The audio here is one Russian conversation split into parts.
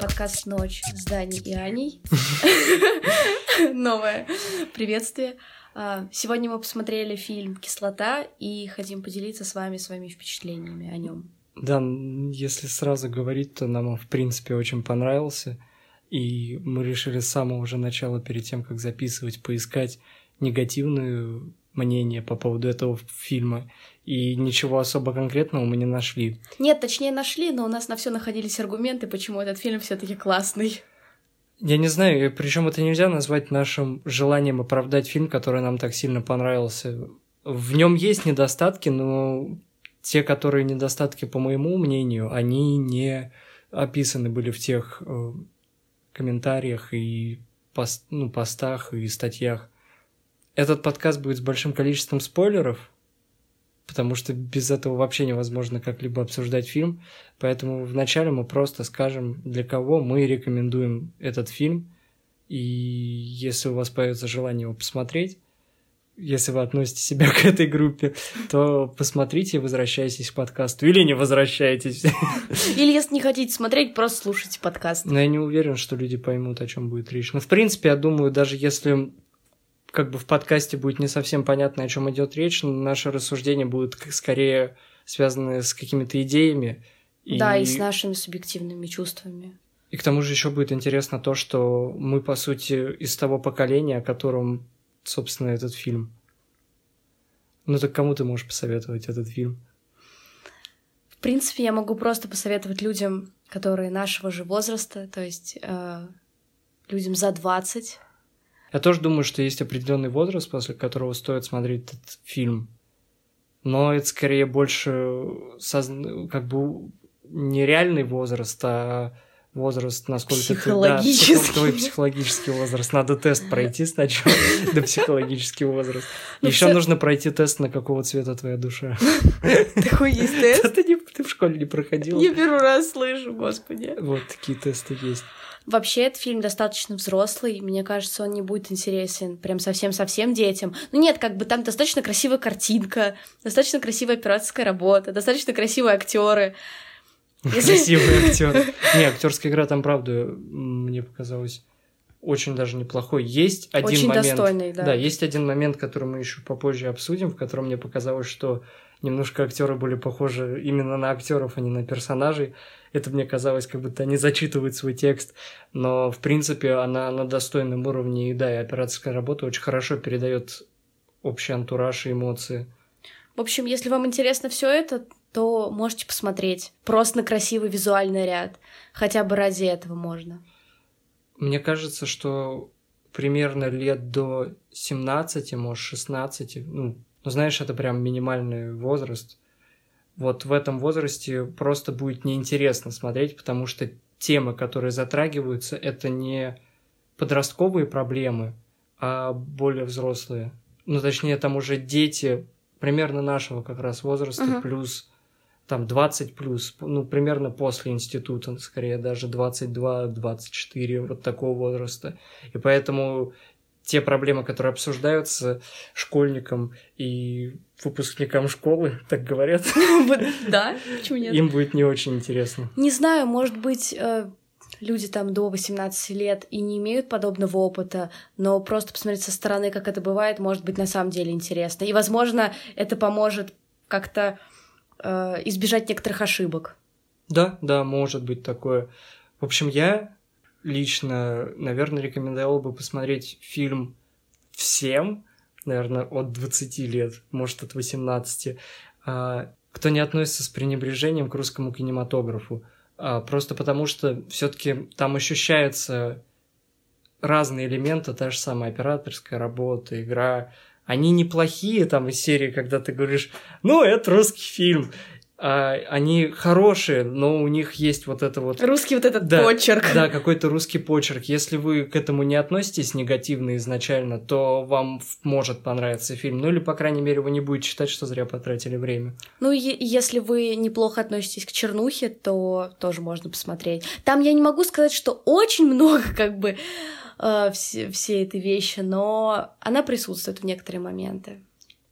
Подкаст «Ночь» с Даней и Аней. Новое приветствие. А, сегодня мы посмотрели фильм «Кислота» и хотим поделиться с вами своими впечатлениями о нем. Да, если сразу говорить, то нам он, в принципе, очень понравился. И мы решили с самого же начала, перед тем, как записывать, поискать негативное мнение по поводу этого фильма. И ничего особо конкретного мы не нашли. Нет, точнее нашли, но у нас на все находились аргументы, почему этот фильм все-таки классный. Я не знаю, причем это нельзя назвать нашим желанием оправдать фильм, который нам так сильно понравился. В нем есть недостатки, но те, которые недостатки, по моему мнению, они не описаны были в тех э, комментариях и пост, ну, постах и статьях. Этот подкаст будет с большим количеством спойлеров, потому что без этого вообще невозможно как-либо обсуждать фильм. Поэтому вначале мы просто скажем, для кого мы рекомендуем этот фильм. И если у вас появится желание его посмотреть, если вы относите себя к этой группе, то посмотрите и возвращайтесь к подкасту. Или не возвращайтесь. Или если не хотите смотреть, просто слушайте подкаст. Но я не уверен, что люди поймут, о чем будет речь. Но в принципе, я думаю, даже если как бы в подкасте будет не совсем понятно, о чем идет речь, но наши рассуждения будут скорее связаны с какими-то идеями. И... Да, и с нашими субъективными чувствами. И к тому же еще будет интересно то, что мы, по сути, из того поколения, о котором, собственно, этот фильм. Ну так кому ты можешь посоветовать этот фильм? В принципе, я могу просто посоветовать людям, которые нашего же возраста, то есть э, людям за 20, я тоже думаю, что есть определенный возраст, после которого стоит смотреть этот фильм. Но это скорее больше созна... как бы нереальный возраст, а возраст, насколько психологический. ты... Да, твой психологический возраст. Надо тест пройти сначала до психологический возраст. Ну, Еще нужно пройти тест, на какого цвета твоя душа. Такой есть тест? Ты в школе не проходила? Я первый раз слышу, господи. Вот такие тесты есть. Вообще, этот фильм достаточно взрослый. Мне кажется, он не будет интересен прям совсем-совсем детям. Ну нет, как бы там достаточно красивая картинка, достаточно красивая операторская работа, достаточно красивые актеры. Красивые актеры. Не, актерская игра там, правда, мне показалось очень даже неплохой. Есть один очень момент. Достойный, да. Да, есть один момент, который мы еще попозже обсудим, в котором мне показалось, что немножко актеры были похожи именно на актеров, а не на персонажей. Это мне казалось, как будто они зачитывают свой текст, но в принципе она на достойном уровне, и да, и операторская работа очень хорошо передает общий антураж и эмоции. В общем, если вам интересно все это, то можете посмотреть. Просто на красивый визуальный ряд. Хотя бы ради этого можно. Мне кажется, что примерно лет до 17, может, 16, ну, ну, знаешь, это прям минимальный возраст. Вот в этом возрасте просто будет неинтересно смотреть, потому что темы, которые затрагиваются, это не подростковые проблемы, а более взрослые. Ну, точнее, там уже дети примерно нашего как раз возраста, uh-huh. плюс там 20 плюс, ну, примерно после института, скорее даже 22-24, вот такого возраста. И поэтому те проблемы, которые обсуждаются школьникам и выпускникам школы, так говорят. Да, почему нет? Им будет не очень интересно. Не знаю, может быть, э, люди там до 18 лет и не имеют подобного опыта, но просто посмотреть со стороны, как это бывает, может быть на самом деле интересно. И, возможно, это поможет как-то э, избежать некоторых ошибок. Да, да, может быть такое. В общем, я лично, наверное, рекомендовал бы посмотреть фильм всем, наверное, от 20 лет, может, от 18, а, кто не относится с пренебрежением к русскому кинематографу. А, просто потому что все-таки там ощущаются разные элементы, та же самая операторская работа, игра. Они неплохие там из серии, когда ты говоришь, ну, это русский фильм а, они хорошие, но у них есть вот это вот... Русский вот этот да, почерк. Да, какой-то русский почерк. Если вы к этому не относитесь негативно изначально, то вам может понравиться фильм. Ну или, по крайней мере, вы не будете считать, что зря потратили время. Ну, и если вы неплохо относитесь к чернухе, то тоже можно посмотреть. Там я не могу сказать, что очень много как бы э, все, все эти вещи, но она присутствует в некоторые моменты.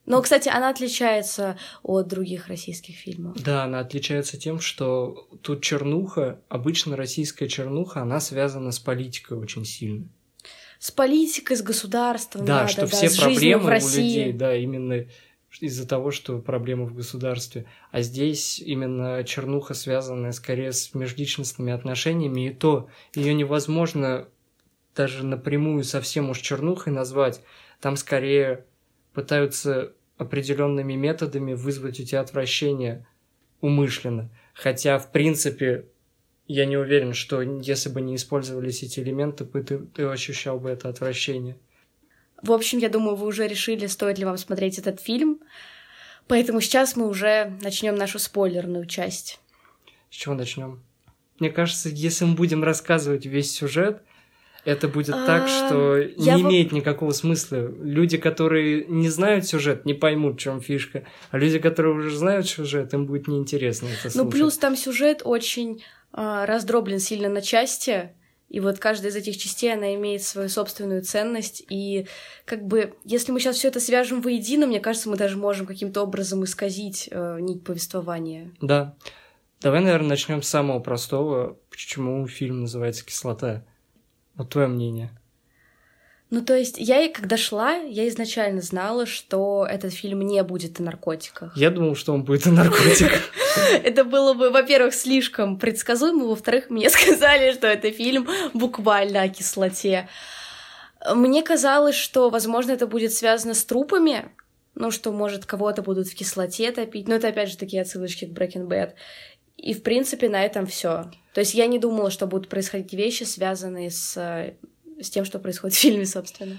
Но, кстати, она отличается от других российских фильмов. Да, она отличается тем, что тут чернуха, обычно российская чернуха, она связана с политикой очень сильно. С политикой, с государством. Да, да что да, все с проблемы в у России. людей, да, именно из-за того, что проблемы в государстве. А здесь именно чернуха, связанная скорее с межличностными отношениями, и то ее невозможно даже напрямую совсем уж чернухой назвать. Там скорее пытаются определенными методами вызвать у тебя отвращение умышленно. Хотя, в принципе, я не уверен, что если бы не использовались эти элементы, ты, ты ощущал бы это отвращение. В общем, я думаю, вы уже решили, стоит ли вам смотреть этот фильм. Поэтому сейчас мы уже начнем нашу спойлерную часть. С чего начнем? Мне кажется, если мы будем рассказывать весь сюжет, это будет а, так, что не имеет никакого смысла. Люди, которые не знают сюжет, не поймут, в чем фишка. А люди, которые уже знают сюжет, им будет неинтересно это слушать. Ну, плюс там сюжет очень а, раздроблен сильно на части. И вот каждая из этих частей, она имеет свою собственную ценность. И как бы, если мы сейчас все это свяжем воедино, мне кажется, мы даже можем каким-то образом исказить э, нить повествования. Да. Давай, наверное, начнем с самого простого. Почему фильм называется «Кислота»? Вот твое мнение. Ну, то есть, я, когда шла, я изначально знала, что этот фильм не будет о наркотиках. Я думал, что он будет о наркотиках. Это было бы, во-первых, слишком предсказуемо, во-вторых, мне сказали, что это фильм буквально о кислоте. Мне казалось, что, возможно, это будет связано с трупами, ну, что, может, кого-то будут в кислоте топить. Но это, опять же, такие отсылочки к Breaking Bad. И, в принципе, на этом все. То есть я не думала, что будут происходить вещи, связанные с, с тем, что происходит в фильме, собственно.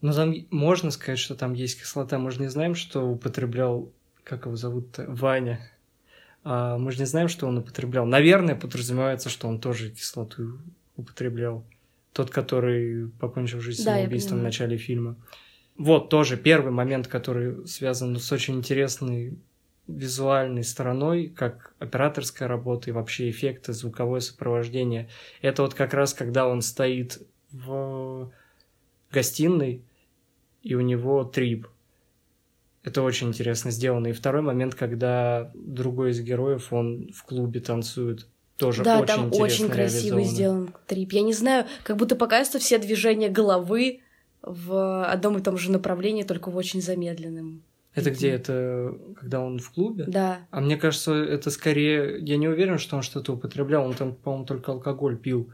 Ну, там можно сказать, что там есть кислота. Мы же не знаем, что употреблял, как его зовут-то, Ваня. А, мы же не знаем, что он употреблял. Наверное, подразумевается, что он тоже кислоту употреблял. Тот, который покончил жизнь да, самоубийством в начале фильма. Вот тоже первый момент, который связан с очень интересной визуальной стороной, как операторская работа и вообще эффекты, звуковое сопровождение. Это вот как раз когда он стоит в гостиной, и у него трип. Это очень интересно сделано. И второй момент, когда другой из героев, он в клубе танцует. Тоже да, очень там очень красивый сделан трип. Я не знаю, как будто показывают все движения головы в одном и том же направлении, только в очень замедленном. Это где? Это когда он в клубе? Да. А мне кажется, это скорее... Я не уверен, что он что-то употреблял. Он там, по-моему, только алкоголь пил.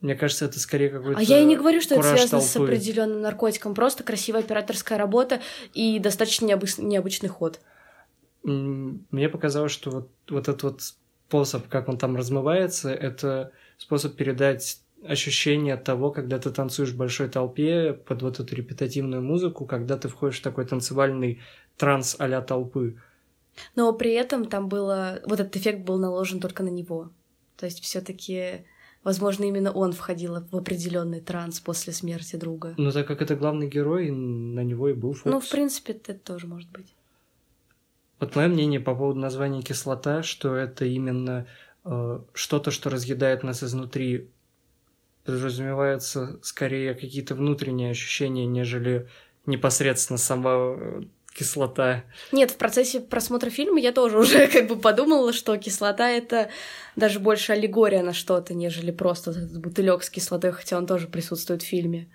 Мне кажется, это скорее какой-то. А я и не говорю, что это связано толпы. с определенным наркотиком. Просто красивая операторская работа и достаточно необы- необычный ход. Мне показалось, что вот, вот этот вот способ, как он там размывается, это способ передать ощущение того, когда ты танцуешь в большой толпе под вот эту репетативную музыку, когда ты входишь в такой танцевальный транс а толпы. Но при этом там было... Вот этот эффект был наложен только на него. То есть все таки Возможно, именно он входил в определенный транс после смерти друга. Ну, так как это главный герой, на него и был фокус. Ну, в принципе, это тоже может быть. Вот мое мнение по поводу названия кислота, что это именно э, что-то, что разъедает нас изнутри, подразумевается скорее какие-то внутренние ощущения, нежели непосредственно сама э, кислота. Нет, в процессе просмотра фильма я тоже уже как бы подумала, что кислота это даже больше аллегория на что-то, нежели просто этот бутылек с кислотой, хотя он тоже присутствует в фильме.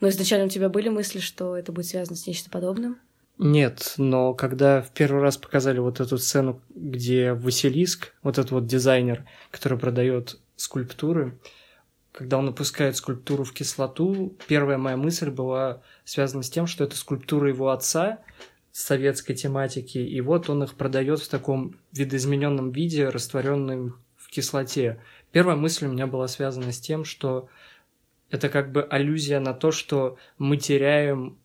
Но изначально у тебя были мысли, что это будет связано с нечто подобным? Нет, но когда в первый раз показали вот эту сцену, где Василиск, вот этот вот дизайнер, который продает скульптуры, когда он опускает скульптуру в кислоту, первая моя мысль была связана с тем, что это скульптура его отца, советской тематики, и вот он их продает в таком видоизмененном виде, растворенным в кислоте. Первая мысль у меня была связана с тем, что это как бы аллюзия на то, что мы теряем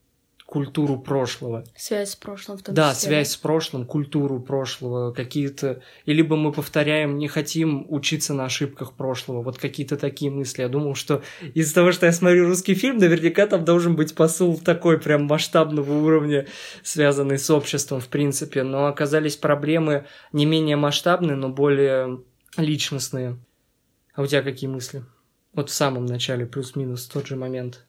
культуру прошлого. Связь с прошлым в том да, числе. Да, связь с прошлым, культуру прошлого, какие-то... И либо мы повторяем, не хотим учиться на ошибках прошлого, вот какие-то такие мысли. Я думал, что из-за того, что я смотрю русский фильм, наверняка там должен быть посыл такой прям масштабного уровня, связанный с обществом, в принципе. Но оказались проблемы не менее масштабные, но более личностные. А у тебя какие мысли? Вот в самом начале, плюс-минус, тот же момент.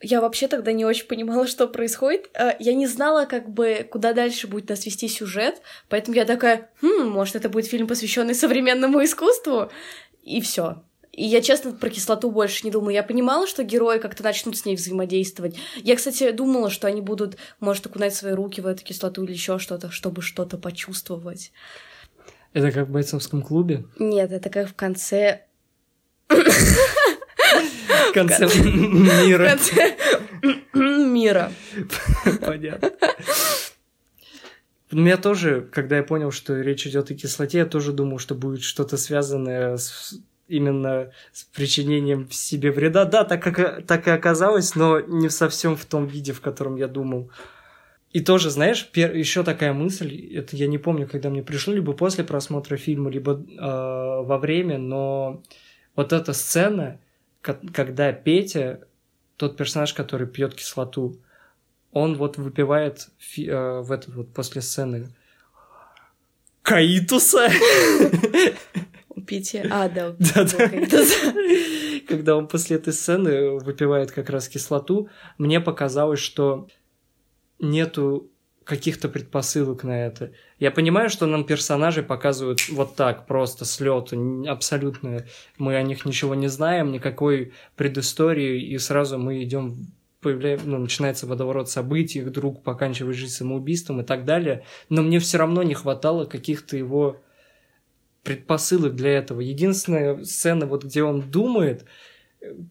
Я вообще тогда не очень понимала, что происходит. Э, я не знала, как бы, куда дальше будет нас вести сюжет, поэтому я такая, хм, может, это будет фильм, посвященный современному искусству? И все. И я, честно, про кислоту больше не думаю. Я понимала, что герои как-то начнут с ней взаимодействовать. Я, кстати, думала, что они будут, может, окунать свои руки в эту кислоту или еще что-то, чтобы что-то почувствовать. Это как в бойцовском клубе? Нет, это как в конце... В конце мира. Конце мира. Понятно. У меня тоже, когда я понял, что речь идет о кислоте, я тоже думал, что будет что-то связанное с именно с причинением себе вреда. Да, так, как, так и оказалось, но не совсем в том виде, в котором я думал. И тоже, знаешь, пер... еще такая мысль, это я не помню, когда мне пришло, либо после просмотра фильма, либо э, во время, но вот эта сцена, когда Петя, тот персонаж, который пьет кислоту, он вот выпивает фи... э, в этот вот после сцены каитуса. Пития. А, да. Да, да. Когда он после этой сцены выпивает как раз кислоту, мне показалось, что нету каких-то предпосылок на это. Я понимаю, что нам персонажи показывают вот так, просто с лету, абсолютно. Мы о них ничего не знаем, никакой предыстории, и сразу мы идем появляем, ну, начинается водоворот событий, их друг поканчивает жизнь самоубийством и так далее. Но мне все равно не хватало каких-то его предпосылок для этого. Единственная сцена, вот где он думает,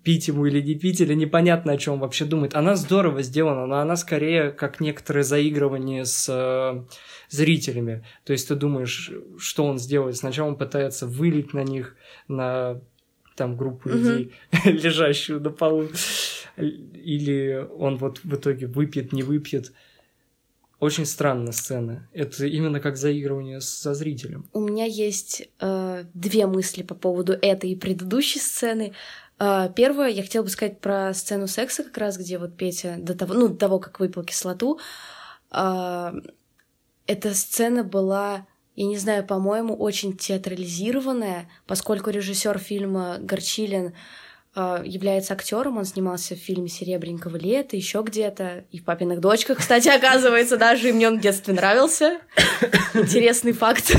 пить ему или не пить, или непонятно, о чем вообще думает. Она здорово сделана, но она скорее как некоторое заигрывание с э, зрителями. То есть ты думаешь, что он сделает. Сначала он пытается вылить на них, на там группу людей, mm-hmm. лежащую на полу. Или он вот в итоге выпьет, не выпьет. Очень странная сцена. Это именно как заигрывание со зрителем. У меня есть э, две мысли по поводу этой и предыдущей сцены. Э, первое, я хотела бы сказать про сцену секса, как раз где вот Петя до того, ну, до того, как выпил кислоту. Э, эта сцена была, я не знаю, по-моему, очень театрализированная, поскольку режиссер фильма Горчилин а, является актером, он снимался в фильме «Серебренького лета», еще где-то, и в «Папиных дочках», кстати, оказывается, даже, и мне он в детстве нравился. Интересный факт.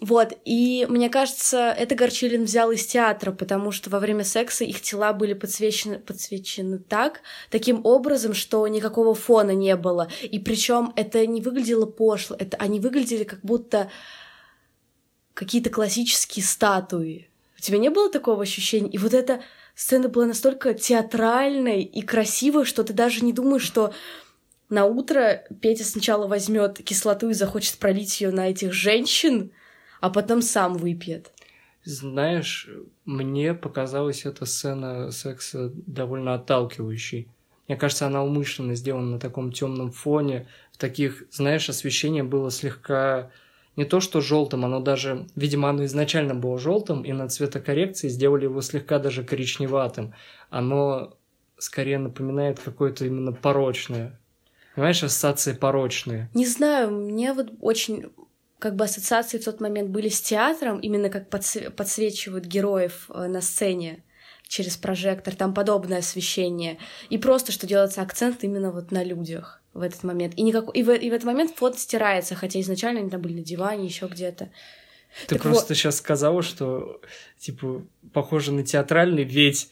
Вот, и мне кажется, это Горчилин взял из театра, потому что во время секса их тела были подсвечены, подсвечены так, таким образом, что никакого фона не было. И причем это не выглядело пошло, это они выглядели как будто какие-то классические статуи. У тебя не было такого ощущения? И вот эта сцена была настолько театральной и красивой, что ты даже не думаешь, что на утро Петя сначала возьмет кислоту и захочет пролить ее на этих женщин, а потом сам выпьет. Знаешь, мне показалась эта сцена секса довольно отталкивающей. Мне кажется, она умышленно сделана на таком темном фоне. В таких, знаешь, освещение было слегка не то что желтым, оно даже, видимо, оно изначально было желтым, и на цветокоррекции сделали его слегка даже коричневатым. Оно скорее напоминает какое-то именно порочное. Понимаешь, ассоциации порочные. Не знаю, мне вот очень как бы ассоциации в тот момент были с театром, именно как подсве- подсвечивают героев э, на сцене через прожектор, там подобное освещение. И просто, что делается акцент именно вот на людях в этот момент. И, никак... и, в... и в этот момент фото стирается, хотя изначально они там были на диване, еще где-то. Ты так просто вот... сейчас сказала, что, типа, похоже на театральный, ведь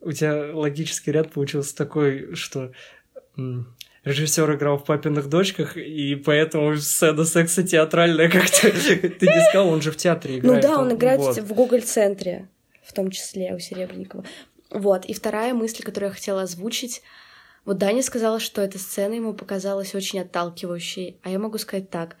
у тебя логический ряд получился такой, что режиссер играл в папиных дочках, и поэтому сцена секса театральная, как ты, ты не сказал, он же в театре играет. Ну да, он, он играет вот. в Google-центре, в том числе у Серебренникова. Вот, и вторая мысль, которую я хотела озвучить, вот Даня сказала, что эта сцена ему показалась очень отталкивающей, а я могу сказать так.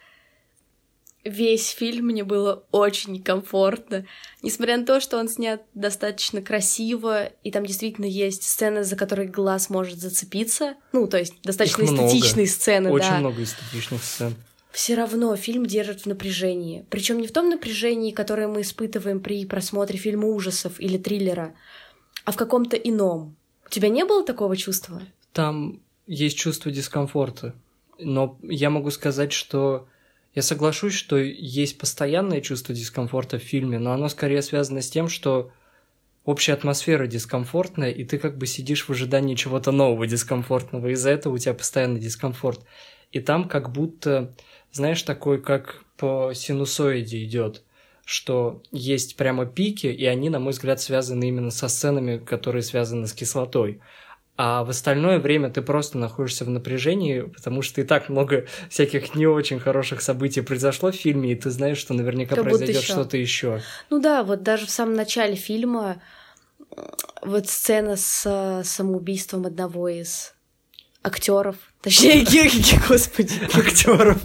Весь фильм мне было очень некомфортно. Несмотря на то, что он снят достаточно красиво, и там действительно есть сцены, за которые глаз может зацепиться. Ну, то есть достаточно Их эстетичные много. сцены, очень да. много эстетичных сцен. Все равно фильм держит в напряжении. Причем не в том напряжении, которое мы испытываем при просмотре фильма ужасов или триллера, а в каком-то ином. У тебя не было такого чувства? там есть чувство дискомфорта. Но я могу сказать, что я соглашусь, что есть постоянное чувство дискомфорта в фильме, но оно скорее связано с тем, что общая атмосфера дискомфортная, и ты как бы сидишь в ожидании чего-то нового дискомфортного, из-за этого у тебя постоянно дискомфорт. И там как будто, знаешь, такой, как по синусоиде идет, что есть прямо пики, и они, на мой взгляд, связаны именно со сценами, которые связаны с кислотой. А в остальное время ты просто находишься в напряжении, потому что и так много всяких не очень хороших событий произошло в фильме, и ты знаешь, что наверняка как произойдет что-то еще. Ну да, вот даже в самом начале фильма вот сцена с э, самоубийством одного из актеров, точнее, господи, актеров,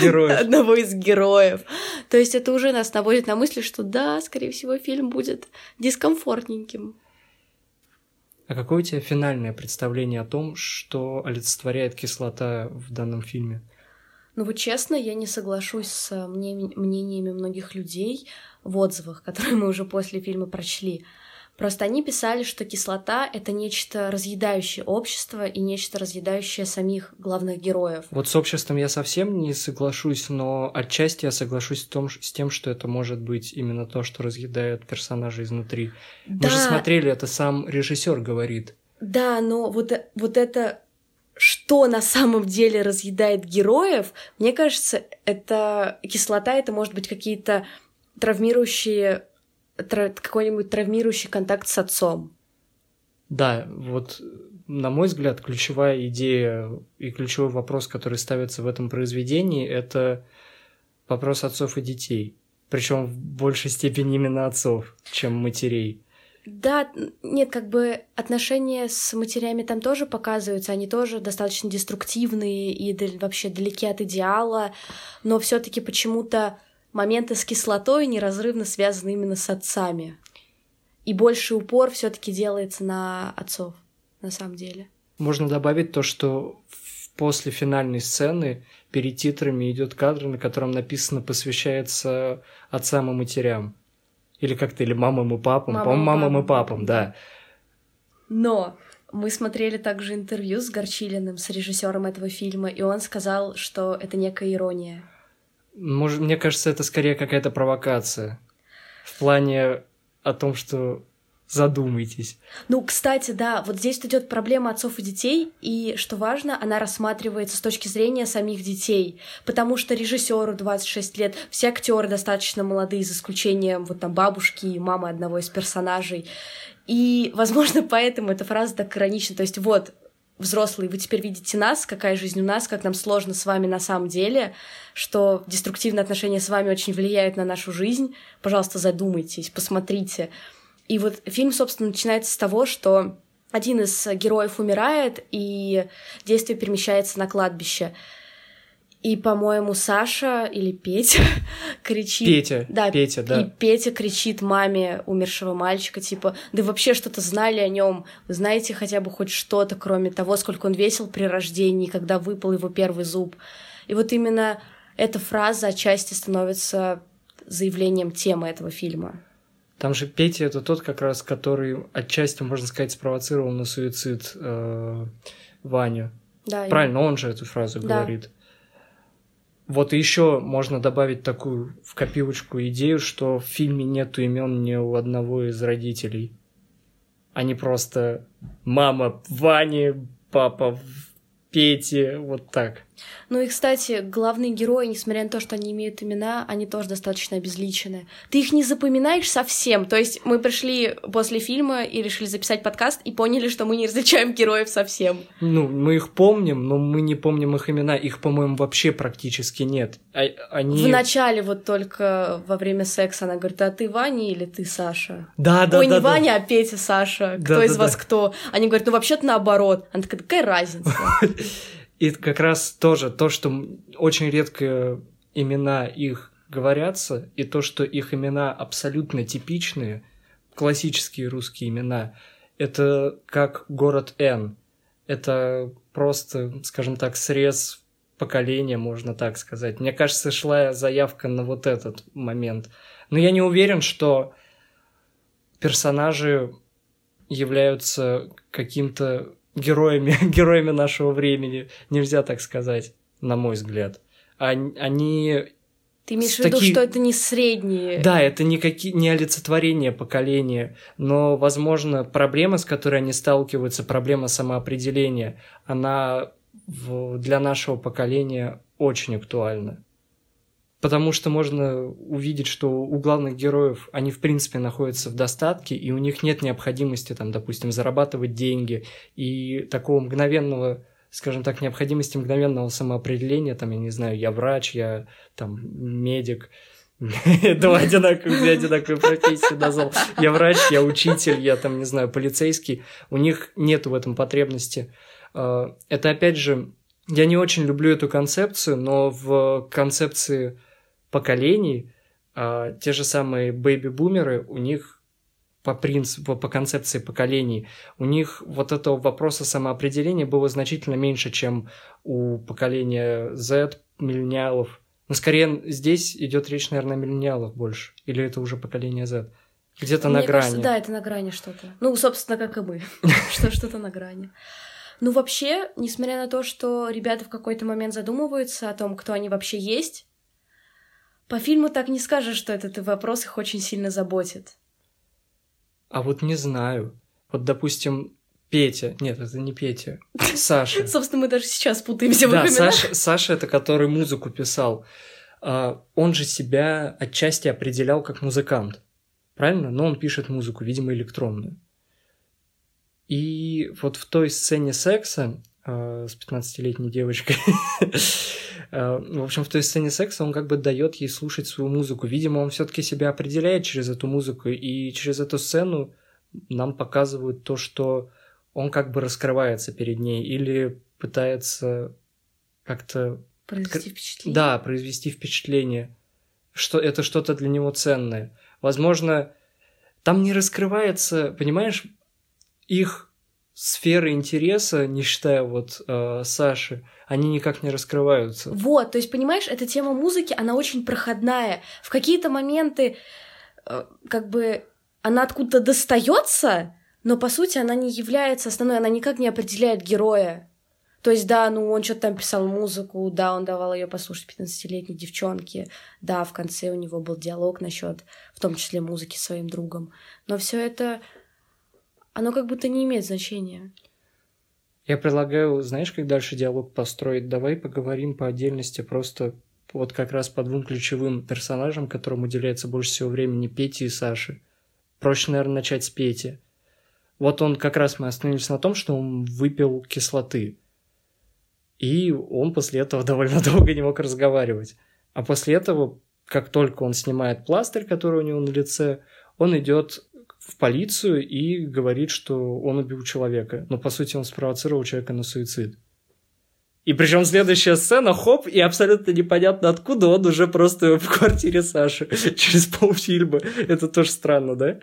героев. Одного из героев. То есть это уже нас наводит на мысли, что да, скорее всего, фильм будет дискомфортненьким. А какое у тебя финальное представление о том, что олицетворяет кислота в данном фильме? Ну вот честно, я не соглашусь с мнениями многих людей в отзывах, которые мы уже после фильма прочли. Просто они писали, что кислота — это нечто разъедающее общество и нечто разъедающее самих главных героев. Вот с обществом я совсем не соглашусь, но отчасти я соглашусь с, том, с тем, что это может быть именно то, что разъедает персонажа изнутри. Да. Мы же смотрели, это сам режиссер говорит. Да, но вот, вот это что на самом деле разъедает героев, мне кажется, это кислота, это может быть какие-то травмирующие какой-нибудь травмирующий контакт с отцом. Да, вот на мой взгляд, ключевая идея и ключевой вопрос, который ставится в этом произведении, это вопрос отцов и детей. Причем в большей степени именно отцов, чем матерей. Да, нет, как бы отношения с матерями там тоже показываются, они тоже достаточно деструктивные и вообще далеки от идеала, но все-таки почему-то моменты с кислотой неразрывно связаны именно с отцами. И больший упор все-таки делается на отцов, на самом деле. Можно добавить то, что после финальной сцены перед титрами идет кадр, на котором написано «посвящается отцам и матерям». Или как-то, или мамам и папам. Мамам, По-моему, мамам и папам, да. Но мы смотрели также интервью с Горчилиным, с режиссером этого фильма, и он сказал, что это некая ирония. Может, мне кажется, это скорее какая-то провокация. В плане о том, что задумайтесь. Ну, кстати, да, вот здесь идет проблема отцов и детей, и, что важно, она рассматривается с точки зрения самих детей, потому что режиссеру 26 лет, все актеры достаточно молодые, за исключением вот там бабушки и мамы одного из персонажей. И, возможно, поэтому эта фраза так иронична. То есть вот, взрослые, вы теперь видите нас, какая жизнь у нас, как нам сложно с вами на самом деле, что деструктивные отношения с вами очень влияют на нашу жизнь. Пожалуйста, задумайтесь, посмотрите. И вот фильм, собственно, начинается с того, что один из героев умирает, и действие перемещается на кладбище. И, по-моему, Саша или Петя кричит... Петя, да, Петя, да. И Петя кричит маме умершего мальчика, типа, да вообще что-то знали о нем, вы знаете хотя бы хоть что-то, кроме того, сколько он весил при рождении, когда выпал его первый зуб. И вот именно эта фраза отчасти становится заявлением темы этого фильма. Там же Петя это тот как раз, который отчасти, можно сказать, спровоцировал на суицид э, Ваню. Да, Правильно, он же эту фразу да. говорит. Вот еще можно добавить такую в копилочку идею, что в фильме нету имен ни у одного из родителей. Они просто мама Вани, папа Пети, вот так. Ну и, кстати, главные герои, несмотря на то, что они имеют имена, они тоже достаточно обезличены. Ты их не запоминаешь совсем. То есть мы пришли после фильма и решили записать подкаст и поняли, что мы не различаем героев совсем. Ну, мы их помним, но мы не помним их имена. Их, по-моему, вообще практически нет. А, они... В начале вот только во время секса она говорит, а ты Ваня или ты Саша? Да, да, Ой, да. не да, Ваня, а Петя, Саша. Кто да, из да, вас да. кто? Они говорят, ну вообще-то наоборот. Она такая, какая разница? И как раз тоже то, что очень редко имена их говорятся, и то, что их имена абсолютно типичные, классические русские имена, это как город Н. Это просто, скажем так, срез поколения, можно так сказать. Мне кажется, шла заявка на вот этот момент. Но я не уверен, что персонажи являются каким-то героями, героями нашего времени, нельзя так сказать, на мой взгляд. Они... Ты имеешь в виду, что это не средние? Да, это не, какие... не олицетворение поколения, но, возможно, проблема, с которой они сталкиваются, проблема самоопределения, она в... для нашего поколения очень актуальна. Потому что можно увидеть, что у главных героев они, в принципе, находятся в достатке, и у них нет необходимости, там, допустим, зарабатывать деньги и такого мгновенного скажем так, необходимости мгновенного самоопределения, там, я не знаю, я врач, я там медик, два одинаковых, две одинаковые профессии назвал. Я врач, я учитель, я там, не знаю, полицейский. У них нет в этом потребности. А, это, опять же, я не очень люблю эту концепцию, но в концепции поколений а, те же самые бэйби-бумеры, у них по принципу, по концепции поколений, у них вот этого вопроса самоопределения было значительно меньше, чем у поколения Z, миллениалов. Но скорее здесь идет речь, наверное, о миллениалах больше. Или это уже поколение Z? Где-то на грани. Кажется, да, это на грани что-то. Ну, собственно, как и мы. Что что-то на грани. Ну, вообще, несмотря на то, что ребята в какой-то момент задумываются о том, кто они вообще есть, по фильму так не скажешь, что этот вопрос их очень сильно заботит. А вот не знаю. Вот, допустим, Петя. Нет, это не Петя. Саша. Собственно, мы даже сейчас путаемся в Да, Саша, Саша это который музыку писал. А, он же себя отчасти определял как музыкант. Правильно? Но он пишет музыку, видимо, электронную. И вот в той сцене секса э, с 15-летней девочкой, в общем, в той сцене секса он как бы дает ей слушать свою музыку. Видимо, он все-таки себя определяет через эту музыку, и через эту сцену нам показывают то, что он как бы раскрывается перед ней или пытается как-то... Произвести впечатление. Да, произвести впечатление, что это что-то для него ценное. Возможно, там не раскрывается, понимаешь, их сферы интереса, не считая вот э, Саши, они никак не раскрываются. Вот, то есть, понимаешь, эта тема музыки, она очень проходная. В какие-то моменты, э, как бы, она откуда-то достается, но по сути она не является основной, она никак не определяет героя. То есть, да, ну он что-то там писал музыку, да, он давал ее послушать 15-летней девчонке, да, в конце у него был диалог насчет, в том числе музыки с своим другом. Но все это оно как будто не имеет значения. Я предлагаю, знаешь, как дальше диалог построить? Давай поговорим по отдельности просто вот как раз по двум ключевым персонажам, которым уделяется больше всего времени, Пети и Саши. Проще, наверное, начать с Пети. Вот он как раз мы остановились на том, что он выпил кислоты. И он после этого довольно долго не мог разговаривать. А после этого, как только он снимает пластырь, который у него на лице, он идет в полицию и говорит, что он убил человека. Но по сути он спровоцировал человека на суицид. И причем следующая сцена, хоп, и абсолютно непонятно откуда он уже просто в квартире Саши через полфильма. Это тоже странно, да?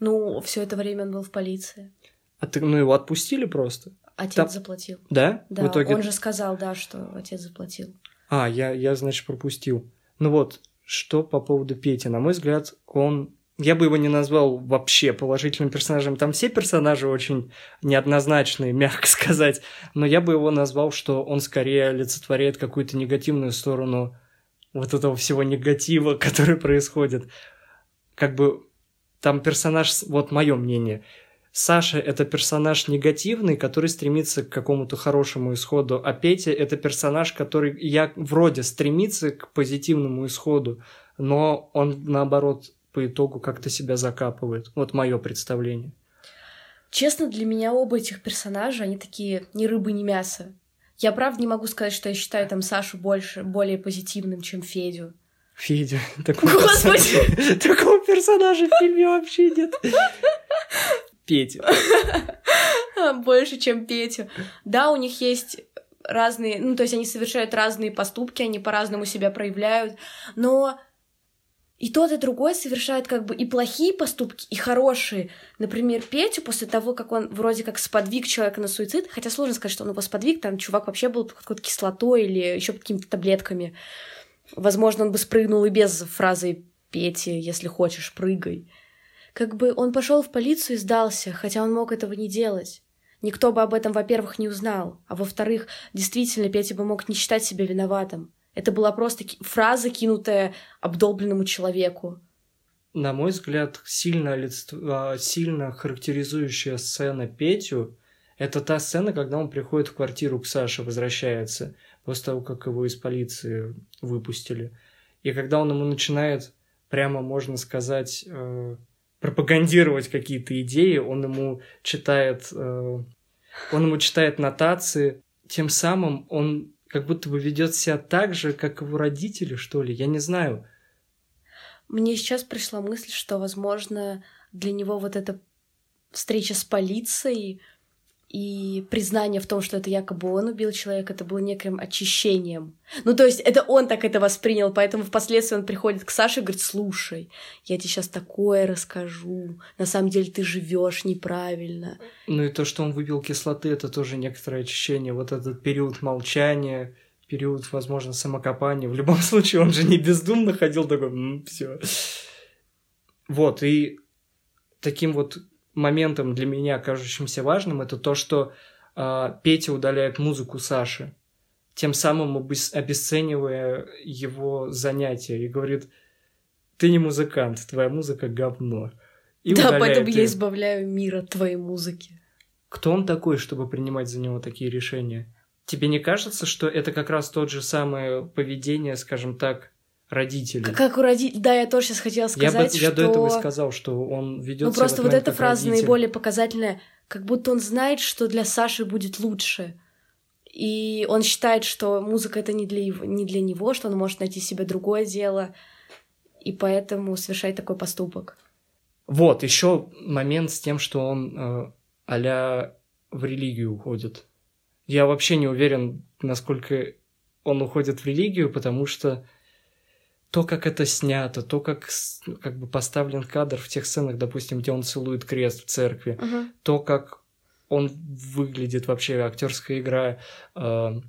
Ну, все это время он был в полиции. А ты, ну, его отпустили просто? Отец Там... заплатил. Да? Да, в итоге... он же сказал, да, что отец заплатил. А, я, я, значит, пропустил. Ну вот, что по поводу Пети? На мой взгляд, он я бы его не назвал вообще положительным персонажем. Там все персонажи очень неоднозначные, мягко сказать. Но я бы его назвал, что он скорее олицетворяет какую-то негативную сторону вот этого всего негатива, который происходит. Как бы там персонаж, вот мое мнение, Саша — это персонаж негативный, который стремится к какому-то хорошему исходу, а Петя — это персонаж, который я вроде стремится к позитивному исходу, но он, наоборот, по итогу как-то себя закапывает. Вот мое представление. Честно, для меня оба этих персонажа, они такие ни рыбы, ни мясо. Я правда не могу сказать, что я считаю там Сашу больше, более позитивным, чем Федю. Федя. Такого Господи! Такого персонажа в фильме вообще нет. Петя. Больше, чем Петю. Да, у них есть разные... Ну, то есть они совершают разные поступки, они по-разному себя проявляют, но и тот, и другой совершает как бы и плохие поступки, и хорошие. Например, Петю после того, как он вроде как сподвиг человека на суицид, хотя сложно сказать, что он его сподвиг, там чувак вообще был какой-то кислотой или еще какими-то таблетками. Возможно, он бы спрыгнул и без фразы «Петя, если хочешь, прыгай». Как бы он пошел в полицию и сдался, хотя он мог этого не делать. Никто бы об этом, во-первых, не узнал, а во-вторых, действительно, Петя бы мог не считать себя виноватым. Это была просто фраза, кинутая обдолбленному человеку. На мой взгляд, сильно, а, сильно характеризующая сцена Петю – это та сцена, когда он приходит в квартиру к Саше, возвращается, после того, как его из полиции выпустили. И когда он ему начинает, прямо можно сказать, э, пропагандировать какие-то идеи, он ему читает, э, он ему читает нотации, тем самым он как будто бы ведет себя так же, как его родители, что ли, я не знаю. Мне сейчас пришла мысль, что, возможно, для него вот эта встреча с полицией и признание в том, что это якобы он убил человека, это было неким очищением. Ну, то есть это он так это воспринял, поэтому впоследствии он приходит к Саше и говорит, слушай, я тебе сейчас такое расскажу, на самом деле ты живешь неправильно. Ну и то, что он выпил кислоты, это тоже некоторое очищение. Вот этот период молчания, период, возможно, самокопания. В любом случае, он же не бездумно ходил такой, все. Вот, и таким вот моментом для меня, кажущимся важным, это то, что э, Петя удаляет музыку Саши, тем самым обесценивая его занятия и говорит, ты не музыкант, твоя музыка говно. И да, поэтому ее. я избавляю мир от твоей музыки. Кто он такой, чтобы принимать за него такие решения? Тебе не кажется, что это как раз тот же самое поведение, скажем так, родителей. Как у родителей. Да, я тоже сейчас хотела сказать, я, бы, я до этого и сказал, что он ведет. Ну просто вот эта фраза родитель. наиболее показательная, как будто он знает, что для Саши будет лучше. И он считает, что музыка это не для, его, не для него, что он может найти себе другое дело, и поэтому совершает такой поступок. Вот, еще момент с тем, что он э, а в религию уходит. Я вообще не уверен, насколько он уходит в религию, потому что то, как это снято, то, как, как бы поставлен кадр в тех сценах, допустим, где он целует крест в церкви, uh-huh. то, как он выглядит вообще, актерская игра, э,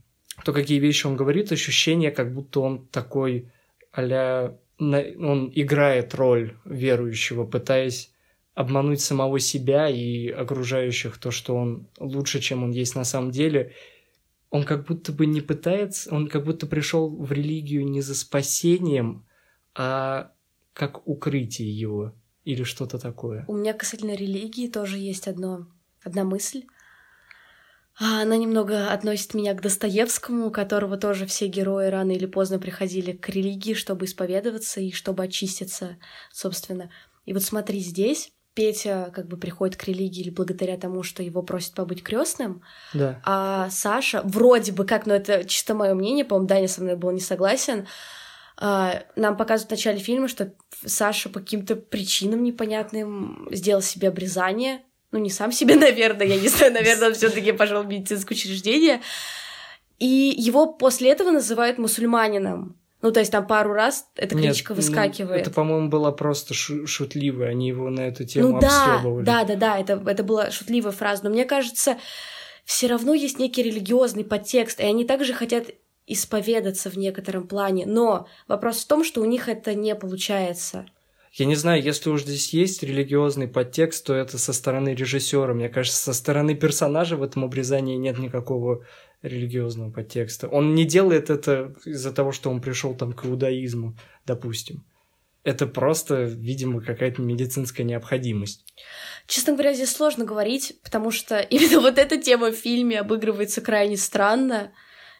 то, какие вещи он говорит, ощущение, как будто он такой а он играет роль верующего, пытаясь обмануть самого себя и окружающих, то, что он лучше, чем он есть на самом деле, он как будто бы не пытается, он как будто пришел в религию не за спасением, а как укрытие его или что-то такое. У меня касательно религии тоже есть одно, одна мысль. А, она немного относит меня к Достоевскому, у которого тоже все герои рано или поздно приходили к религии, чтобы исповедоваться и чтобы очиститься, собственно. И вот смотри, здесь Петя как бы приходит к религии или благодаря тому, что его просят побыть крестным, да. а Саша вроде бы как, но это чисто мое мнение, по-моему, Даня со мной был не согласен, а, нам показывают в начале фильма, что Саша по каким-то причинам непонятным сделал себе обрезание, ну не сам себе, наверное, я не знаю, наверное, он все-таки пошел в медицинское учреждение, и его после этого называют мусульманином. Ну, то есть там пару раз эта кличка Нет, выскакивает. Ну, это, по-моему, было просто шу- шутливо, они его на эту тему ну, да. Да, да, да, это, это была шутливая фраза. Но мне кажется, все равно есть некий религиозный подтекст, и они также хотят исповедаться в некотором плане. Но вопрос в том, что у них это не получается. Я не знаю, если уж здесь есть религиозный подтекст, то это со стороны режиссера. Мне кажется, со стороны персонажа в этом обрезании нет никакого религиозного подтекста. Он не делает это из-за того, что он пришел там к иудаизму, допустим. Это просто, видимо, какая-то медицинская необходимость. Честно говоря, здесь сложно говорить, потому что именно вот эта тема в фильме обыгрывается крайне странно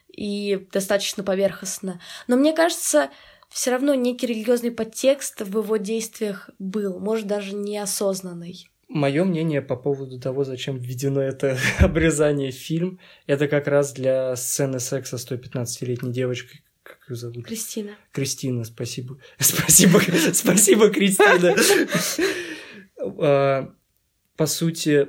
и достаточно поверхностно. Но мне кажется, все равно некий религиозный подтекст в его действиях был, может, даже неосознанный. Мое мнение по поводу того, зачем введено это обрезание в фильм, это как раз для сцены секса с той 15-летней девочкой, как ее зовут? Кристина. Кристина, спасибо. Спасибо, спасибо, Кристина. А, по сути,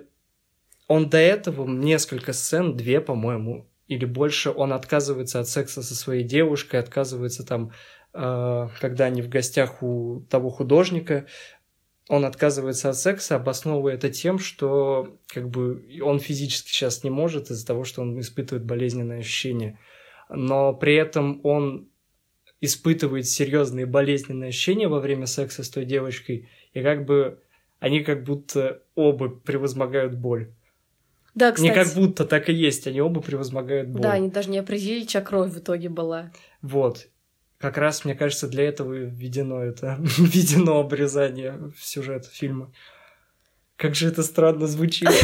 он до этого несколько сцен, две, по-моему, или больше, он отказывается от секса со своей девушкой, отказывается там, а, когда они в гостях у того художника, он отказывается от секса, обосновывая это тем, что как бы он физически сейчас не может из-за того, что он испытывает болезненные ощущения. Но при этом он испытывает серьезные болезненные ощущения во время секса с той девочкой, и как бы они как будто оба превозмогают боль. Да, кстати. Не как будто так и есть, они оба превозмогают боль. Да, они даже не определили, чья кровь в итоге была. Вот. Как раз, мне кажется, для этого и введено это, введено обрезание в сюжет фильма. Как же это странно звучит.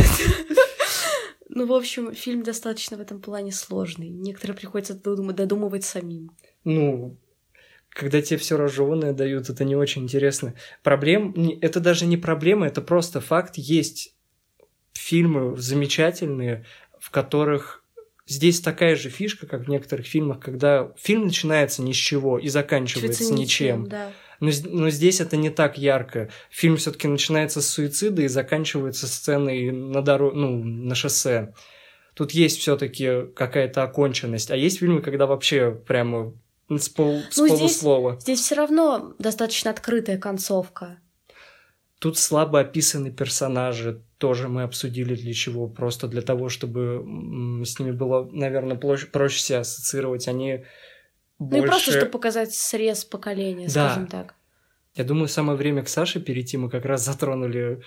Ну, в общем, фильм достаточно в этом плане сложный. Некоторые приходится додум- додумывать самим. Ну, когда тебе все роженое дают, это не очень интересно. Проблем, это даже не проблема, это просто факт. Есть фильмы замечательные, в которых здесь такая же фишка, как в некоторых фильмах, когда фильм начинается ни с чего и заканчивается Чуть-чуть ничем. Да. Но, но здесь это не так ярко. Фильм все-таки начинается с суицида и заканчивается сценой на дорог... ну, на шоссе. Тут есть все-таки какая-то оконченность. А есть фильмы, когда вообще прямо с, пол... с Ну, здесь- полуслова. Здесь все равно достаточно открытая концовка. Тут слабо описаны персонажи, тоже мы обсудили для чего. Просто для того, чтобы с ними было, наверное, проще, проще себя ассоциировать. Они Ну больше... и просто, чтобы показать срез поколения, Да. скажем так. Я думаю, самое время к Саше перейти. Мы как раз затронули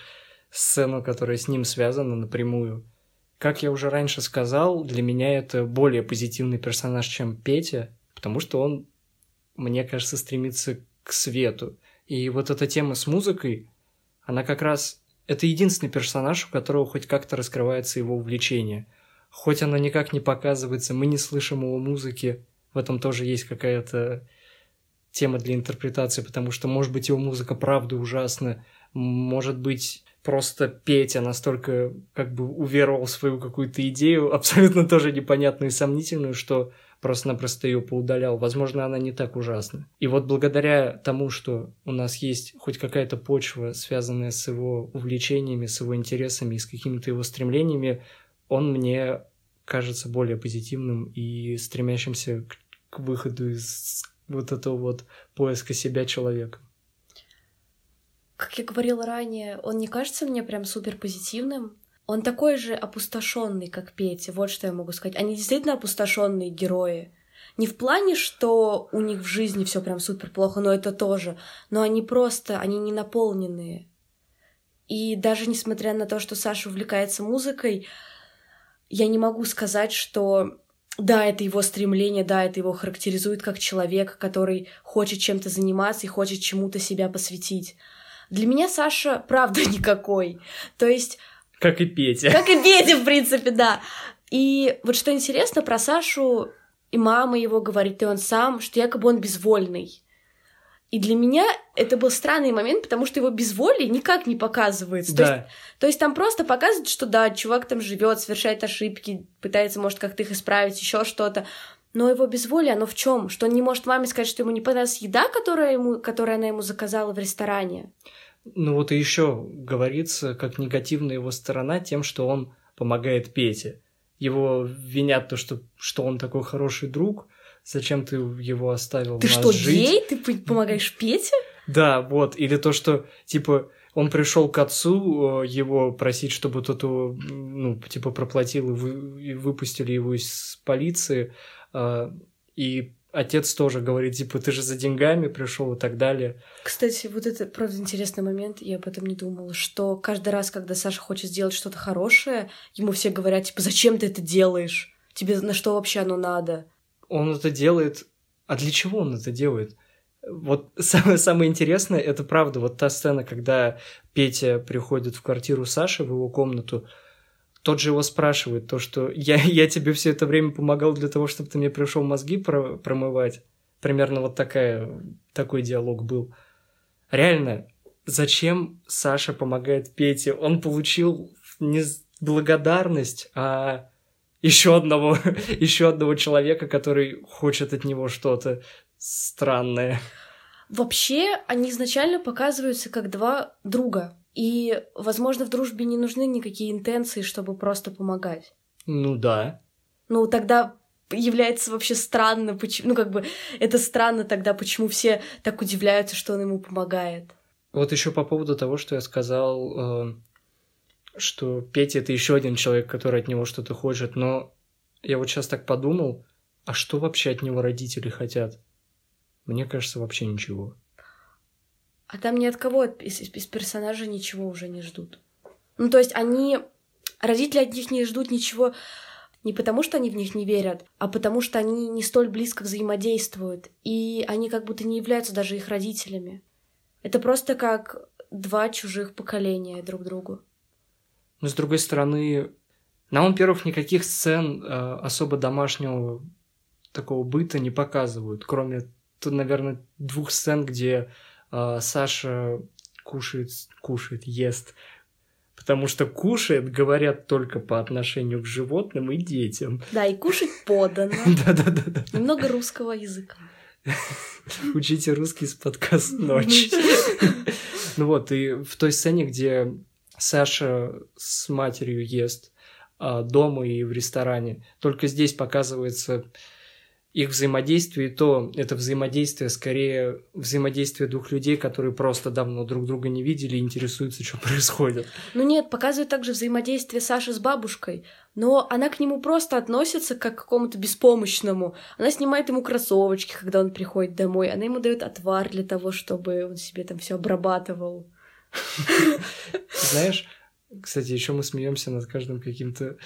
сцену, которая с ним связана напрямую. Как я уже раньше сказал, для меня это более позитивный персонаж, чем Петя, потому что он, мне кажется, стремится к свету. И вот эта тема с музыкой, она как раз... Это единственный персонаж, у которого хоть как-то раскрывается его увлечение. Хоть оно никак не показывается, мы не слышим его музыки, в этом тоже есть какая-то тема для интерпретации, потому что, может быть, его музыка правда ужасна, может быть, просто Петя настолько как бы уверовал в свою какую-то идею, абсолютно тоже непонятную и сомнительную, что просто-напросто ее поудалял. Возможно, она не так ужасна. И вот благодаря тому, что у нас есть хоть какая-то почва, связанная с его увлечениями, с его интересами и с какими-то его стремлениями, он мне кажется более позитивным и стремящимся к, к выходу из вот этого вот поиска себя человека. Как я говорила ранее, он не кажется мне прям супер позитивным. Он такой же опустошенный, как Петя. Вот что я могу сказать. Они действительно опустошенные герои. Не в плане, что у них в жизни все прям супер плохо, но это тоже. Но они просто, они не наполненные. И даже несмотря на то, что Саша увлекается музыкой, я не могу сказать, что да, это его стремление, да, это его характеризует как человека, который хочет чем-то заниматься и хочет чему-то себя посвятить. Для меня Саша правда никакой. То есть, Как и Петя. как и Петя, в принципе, да. И вот что интересно про Сашу, и мама его говорит, и он сам, что якобы он безвольный. И для меня это был странный момент, потому что его безволие никак не показывается. То есть Да, то есть там просто показывают, что да, чувак там живет, совершает ошибки, пытается, может, как-то их исправить, еще что-то. Но его безволие, оно в чем? Что он не может маме сказать, что ему не понравилась еда, которая, ему, которую она ему заказала в ресторане. Ну вот и еще говорится, как негативная его сторона тем, что он помогает Пете. Его винят то, что, что он такой хороший друг, зачем ты его оставил Ты что, жить? гей? Ты помогаешь Пете? Да, вот. Или то, что, типа, он пришел к отцу э, его просить, чтобы тот его, ну, типа, проплатил и, вы- и выпустили его из полиции. а, И отец тоже говорит, типа, ты же за деньгами пришел и так далее. Кстати, вот это, правда, интересный момент, я об этом не думала, что каждый раз, когда Саша хочет сделать что-то хорошее, ему все говорят, типа, зачем ты это делаешь? Тебе на что вообще оно надо? Он это делает... А для чего он это делает? Вот самое, самое интересное, это правда, вот та сцена, когда Петя приходит в квартиру Саши, в его комнату, тот же его спрашивает, то, что я, я тебе все это время помогал для того, чтобы ты мне пришел мозги про- промывать. Примерно вот такая, такой диалог был. Реально, зачем Саша помогает Пете? Он получил не благодарность, а еще одного, еще одного человека, который хочет от него что-то странное. Вообще, они изначально показываются как два друга. И, возможно, в дружбе не нужны никакие интенции, чтобы просто помогать. Ну да. Ну, тогда является вообще странно, почему, ну, как бы, это странно тогда, почему все так удивляются, что он ему помогает. Вот еще по поводу того, что я сказал, э, что Петя это еще один человек, который от него что-то хочет, но я вот сейчас так подумал, а что вообще от него родители хотят? Мне кажется, вообще ничего. А там ни от кого из, из персонажей ничего уже не ждут. Ну, то есть они... Родители от них не ждут ничего не потому, что они в них не верят, а потому что они не столь близко взаимодействуют, и они как будто не являются даже их родителями. Это просто как два чужих поколения друг другу. Но с другой стороны, нам, во-первых, никаких сцен э, особо домашнего такого быта не показывают, кроме, тут, наверное, двух сцен, где Саша кушает, кушает, ест потому что кушает, говорят, только по отношению к животным и детям. Да, и кушать подано. Да-да-да. Немного русского языка. Учите русский с подкаст «Ночь». Ну вот, и в той сцене, где Саша с матерью ест а, дома и в ресторане, только здесь показывается их взаимодействие, то это взаимодействие скорее взаимодействие двух людей, которые просто давно друг друга не видели и интересуются, что происходит. Ну нет, показывает также взаимодействие Саши с бабушкой, но она к нему просто относится как к какому-то беспомощному. Она снимает ему кроссовочки, когда он приходит домой, она ему дает отвар для того, чтобы он себе там все обрабатывал. Знаешь, кстати, еще мы смеемся над каждым каким-то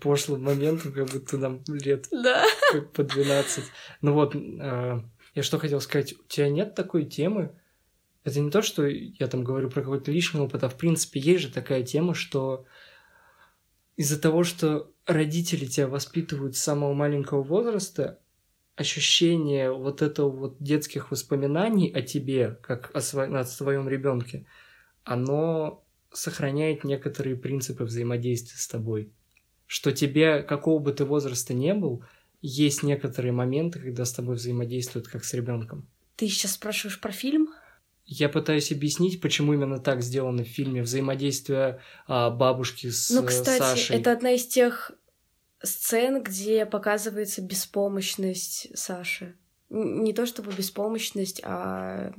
пошлым моментом, как будто нам лет да. как по 12. Ну вот, э, я что хотел сказать, у тебя нет такой темы? Это не то, что я там говорю про какой-то лишний опыт, а в принципе есть же такая тема, что из-за того, что родители тебя воспитывают с самого маленького возраста, ощущение вот этого вот детских воспоминаний о тебе, как о, сво... о своем ребенке, оно сохраняет некоторые принципы взаимодействия с тобой. Что тебе, какого бы ты возраста не был, есть некоторые моменты, когда с тобой взаимодействуют как с ребенком. Ты сейчас спрашиваешь про фильм? Я пытаюсь объяснить, почему именно так сделано в фильме взаимодействие а, бабушки с Ну, кстати, Сашей. это одна из тех сцен, где показывается беспомощность Саши. Не то чтобы беспомощность, а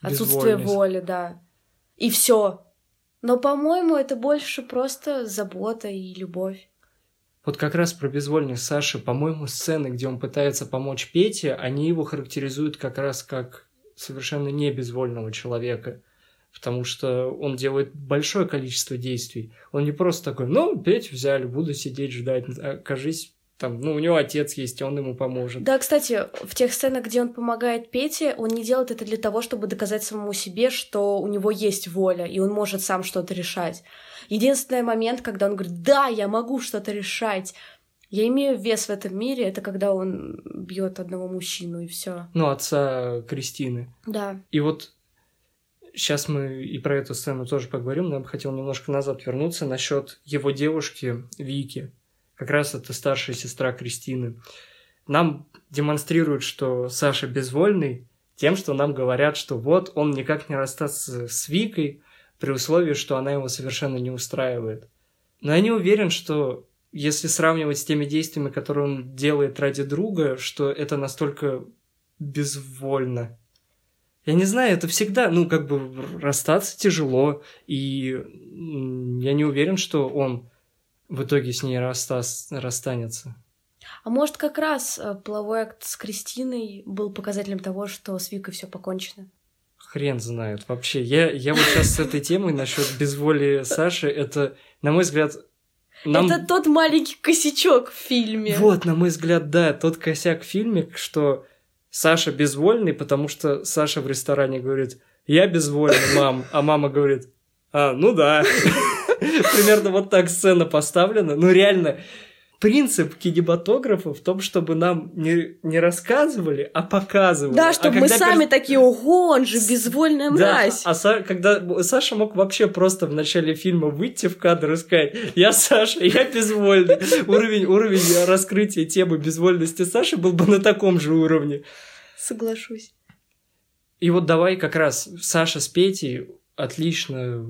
отсутствие воли, да. И все. Но, по-моему, это больше просто забота и любовь. Вот как раз про безвольность Саши, по-моему, сцены, где он пытается помочь Пете, они его характеризуют как раз как совершенно не безвольного человека. Потому что он делает большое количество действий. Он не просто такой, ну, Петю взяли, буду сидеть, ждать. Окажись, там, ну, у него отец есть, он ему поможет. Да, кстати, в тех сценах, где он помогает Пете, он не делает это для того, чтобы доказать самому себе, что у него есть воля, и он может сам что-то решать. Единственный момент, когда он говорит, да, я могу что-то решать, я имею вес в этом мире, это когда он бьет одного мужчину, и все. Ну, отца Кристины. Да. И вот сейчас мы и про эту сцену тоже поговорим, но я бы хотел немножко назад вернуться насчет его девушки Вики как раз это старшая сестра Кристины. Нам демонстрируют, что Саша безвольный тем, что нам говорят, что вот он никак не расстаться с Викой при условии, что она его совершенно не устраивает. Но я не уверен, что если сравнивать с теми действиями, которые он делает ради друга, что это настолько безвольно. Я не знаю, это всегда, ну, как бы расстаться тяжело, и я не уверен, что он в итоге с ней расста... расстанется. А может, как раз э, половой акт с Кристиной был показателем того, что с Викой все покончено? Хрен знает. Вообще, я, я вот сейчас с этой темой насчет безволия Саши, это, на мой взгляд, нам... Это тот маленький косячок в фильме. Вот, на мой взгляд, да, тот косяк в фильме, что Саша безвольный, потому что Саша в ресторане говорит, я безвольный, мам, а мама говорит, а, ну да. Примерно вот так сцена поставлена. Ну, реально, принцип кинематографа в том, чтобы нам не, не рассказывали, а показывали. Да, чтобы а мы сами такие, ого, он же безвольная мразь. Да, а Са... когда Саша мог вообще просто в начале фильма выйти в кадр и сказать, я Саша, я безвольный. Уровень, уровень раскрытия темы безвольности Саши был бы на таком же уровне. Соглашусь. И вот давай как раз Саша с Петей отлично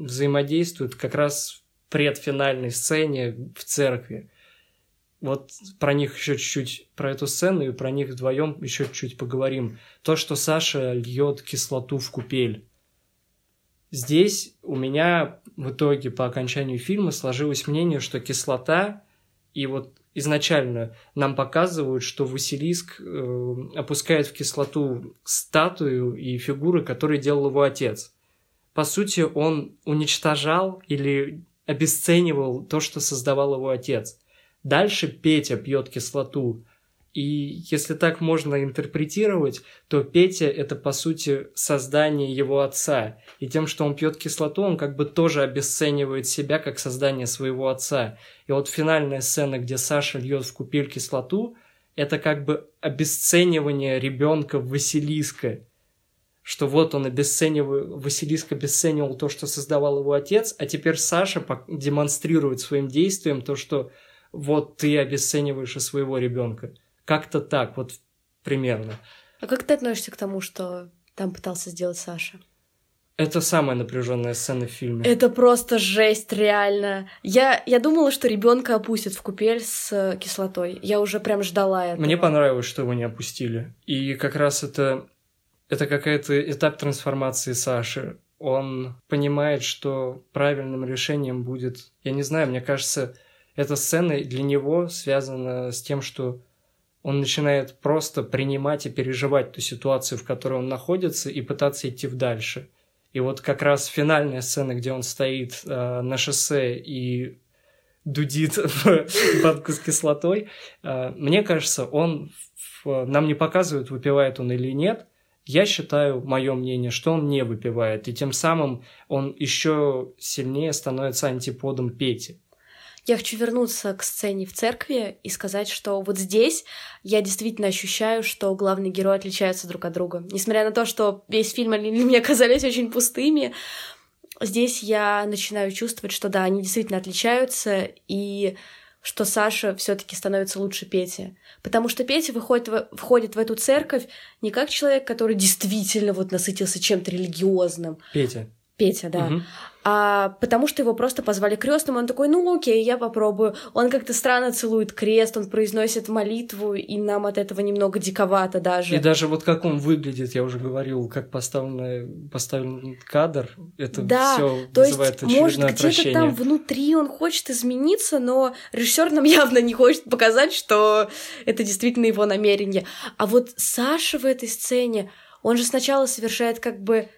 взаимодействуют как раз в предфинальной сцене в церкви. Вот про них еще чуть-чуть, про эту сцену и про них вдвоем еще чуть-чуть поговорим. То, что Саша льет кислоту в купель. Здесь у меня в итоге по окончанию фильма сложилось мнение, что кислота и вот изначально нам показывают, что Василиск э, опускает в кислоту статую и фигуры, которые делал его отец по сути, он уничтожал или обесценивал то, что создавал его отец. Дальше Петя пьет кислоту. И если так можно интерпретировать, то Петя это по сути создание его отца. И тем, что он пьет кислоту, он как бы тоже обесценивает себя как создание своего отца. И вот финальная сцена, где Саша льет в купель кислоту, это как бы обесценивание ребенка Василиска. Что вот он обесценивал, Василиск обесценивал то, что создавал его отец, а теперь Саша демонстрирует своим действием то, что вот ты обесцениваешь и своего ребенка. Как-то так, вот примерно. А как ты относишься к тому, что там пытался сделать Саша? Это самая напряженная сцена в фильме. Это просто жесть, реально. Я, я думала, что ребенка опустят в купель с э, кислотой. Я уже прям ждала этого. Мне понравилось, что его не опустили. И как раз это, это какая-то этап трансформации Саши. Он понимает, что правильным решением будет... Я не знаю, мне кажется, эта сцена для него связана с тем, что он начинает просто принимать и переживать ту ситуацию, в которой он находится, и пытаться идти дальше. И вот как раз финальная сцена, где он стоит э, на шоссе и дудит банку с кислотой, э, мне кажется, он нам не показывают, выпивает он или нет. Я считаю, мое мнение, что он не выпивает, и тем самым он еще сильнее становится антиподом Пети. Я хочу вернуться к сцене в церкви и сказать, что вот здесь я действительно ощущаю, что главные герои отличаются друг от друга. Несмотря на то, что весь фильм они мне казались очень пустыми, здесь я начинаю чувствовать, что да, они действительно отличаются, и что Саша все-таки становится лучше Пети. Потому что Петя выходит в, входит в эту церковь не как человек, который действительно вот насытился чем-то религиозным. Петя. Петя, да. Угу. А потому что его просто позвали крестным, он такой, ну окей, я попробую. Он как-то странно целует крест, он произносит молитву, и нам от этого немного диковато даже. И даже вот как он выглядит, я уже говорил, как поставлен, поставлен кадр, это да, все то вызывает есть, может, где-то там внутри он хочет измениться, но режиссер нам явно не хочет показать, что это действительно его намерение. А вот Саша в этой сцене, он же сначала совершает как бы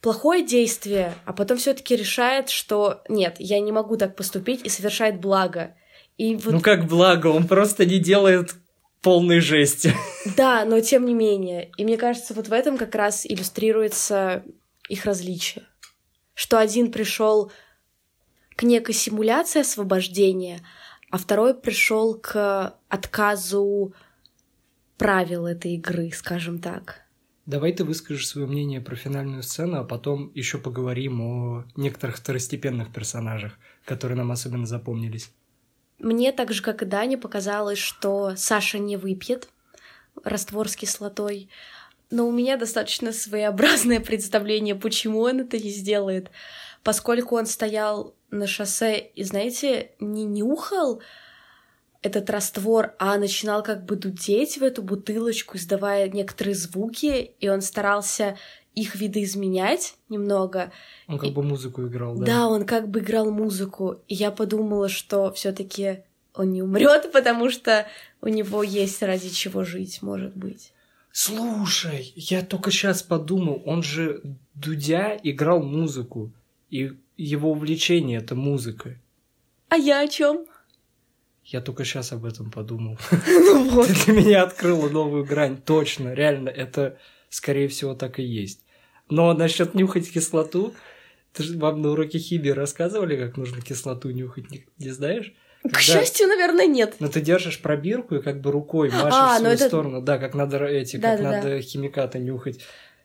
плохое действие, а потом все-таки решает, что нет, я не могу так поступить и совершает благо. И вот... Ну как благо, он просто не делает полной жести. Да, но тем не менее. И мне кажется, вот в этом как раз иллюстрируется их различие. Что один пришел к некой симуляции освобождения, а второй пришел к отказу правил этой игры, скажем так. Давай ты выскажешь свое мнение про финальную сцену, а потом еще поговорим о некоторых второстепенных персонажах, которые нам особенно запомнились. Мне так же, как и Дане, показалось, что Саша не выпьет раствор с кислотой, но у меня достаточно своеобразное представление, почему он это не сделает, поскольку он стоял на шоссе и, знаете, не нюхал этот раствор, а начинал как бы дудеть в эту бутылочку, издавая некоторые звуки, и он старался их видоизменять немного. Он как и... бы музыку играл, да? Да, он как бы играл музыку. И я подумала, что все таки он не умрет, потому что у него есть ради чего жить, может быть. Слушай, я только сейчас подумал, он же Дудя играл музыку, и его увлечение это музыка. А я о чем? Я только сейчас об этом подумал. Ну Ты для меня открыла новую грань. Точно, реально, это, скорее всего, так и есть. Но насчет нюхать кислоту, ты же вам на уроке химии рассказывали, как нужно кислоту нюхать, не, не знаешь? К Когда... счастью, наверное, нет. Но ты держишь пробирку и как бы рукой машешь а, в свою это... сторону. Да, как надо эти, да, как да, надо да. химикаты нюхать.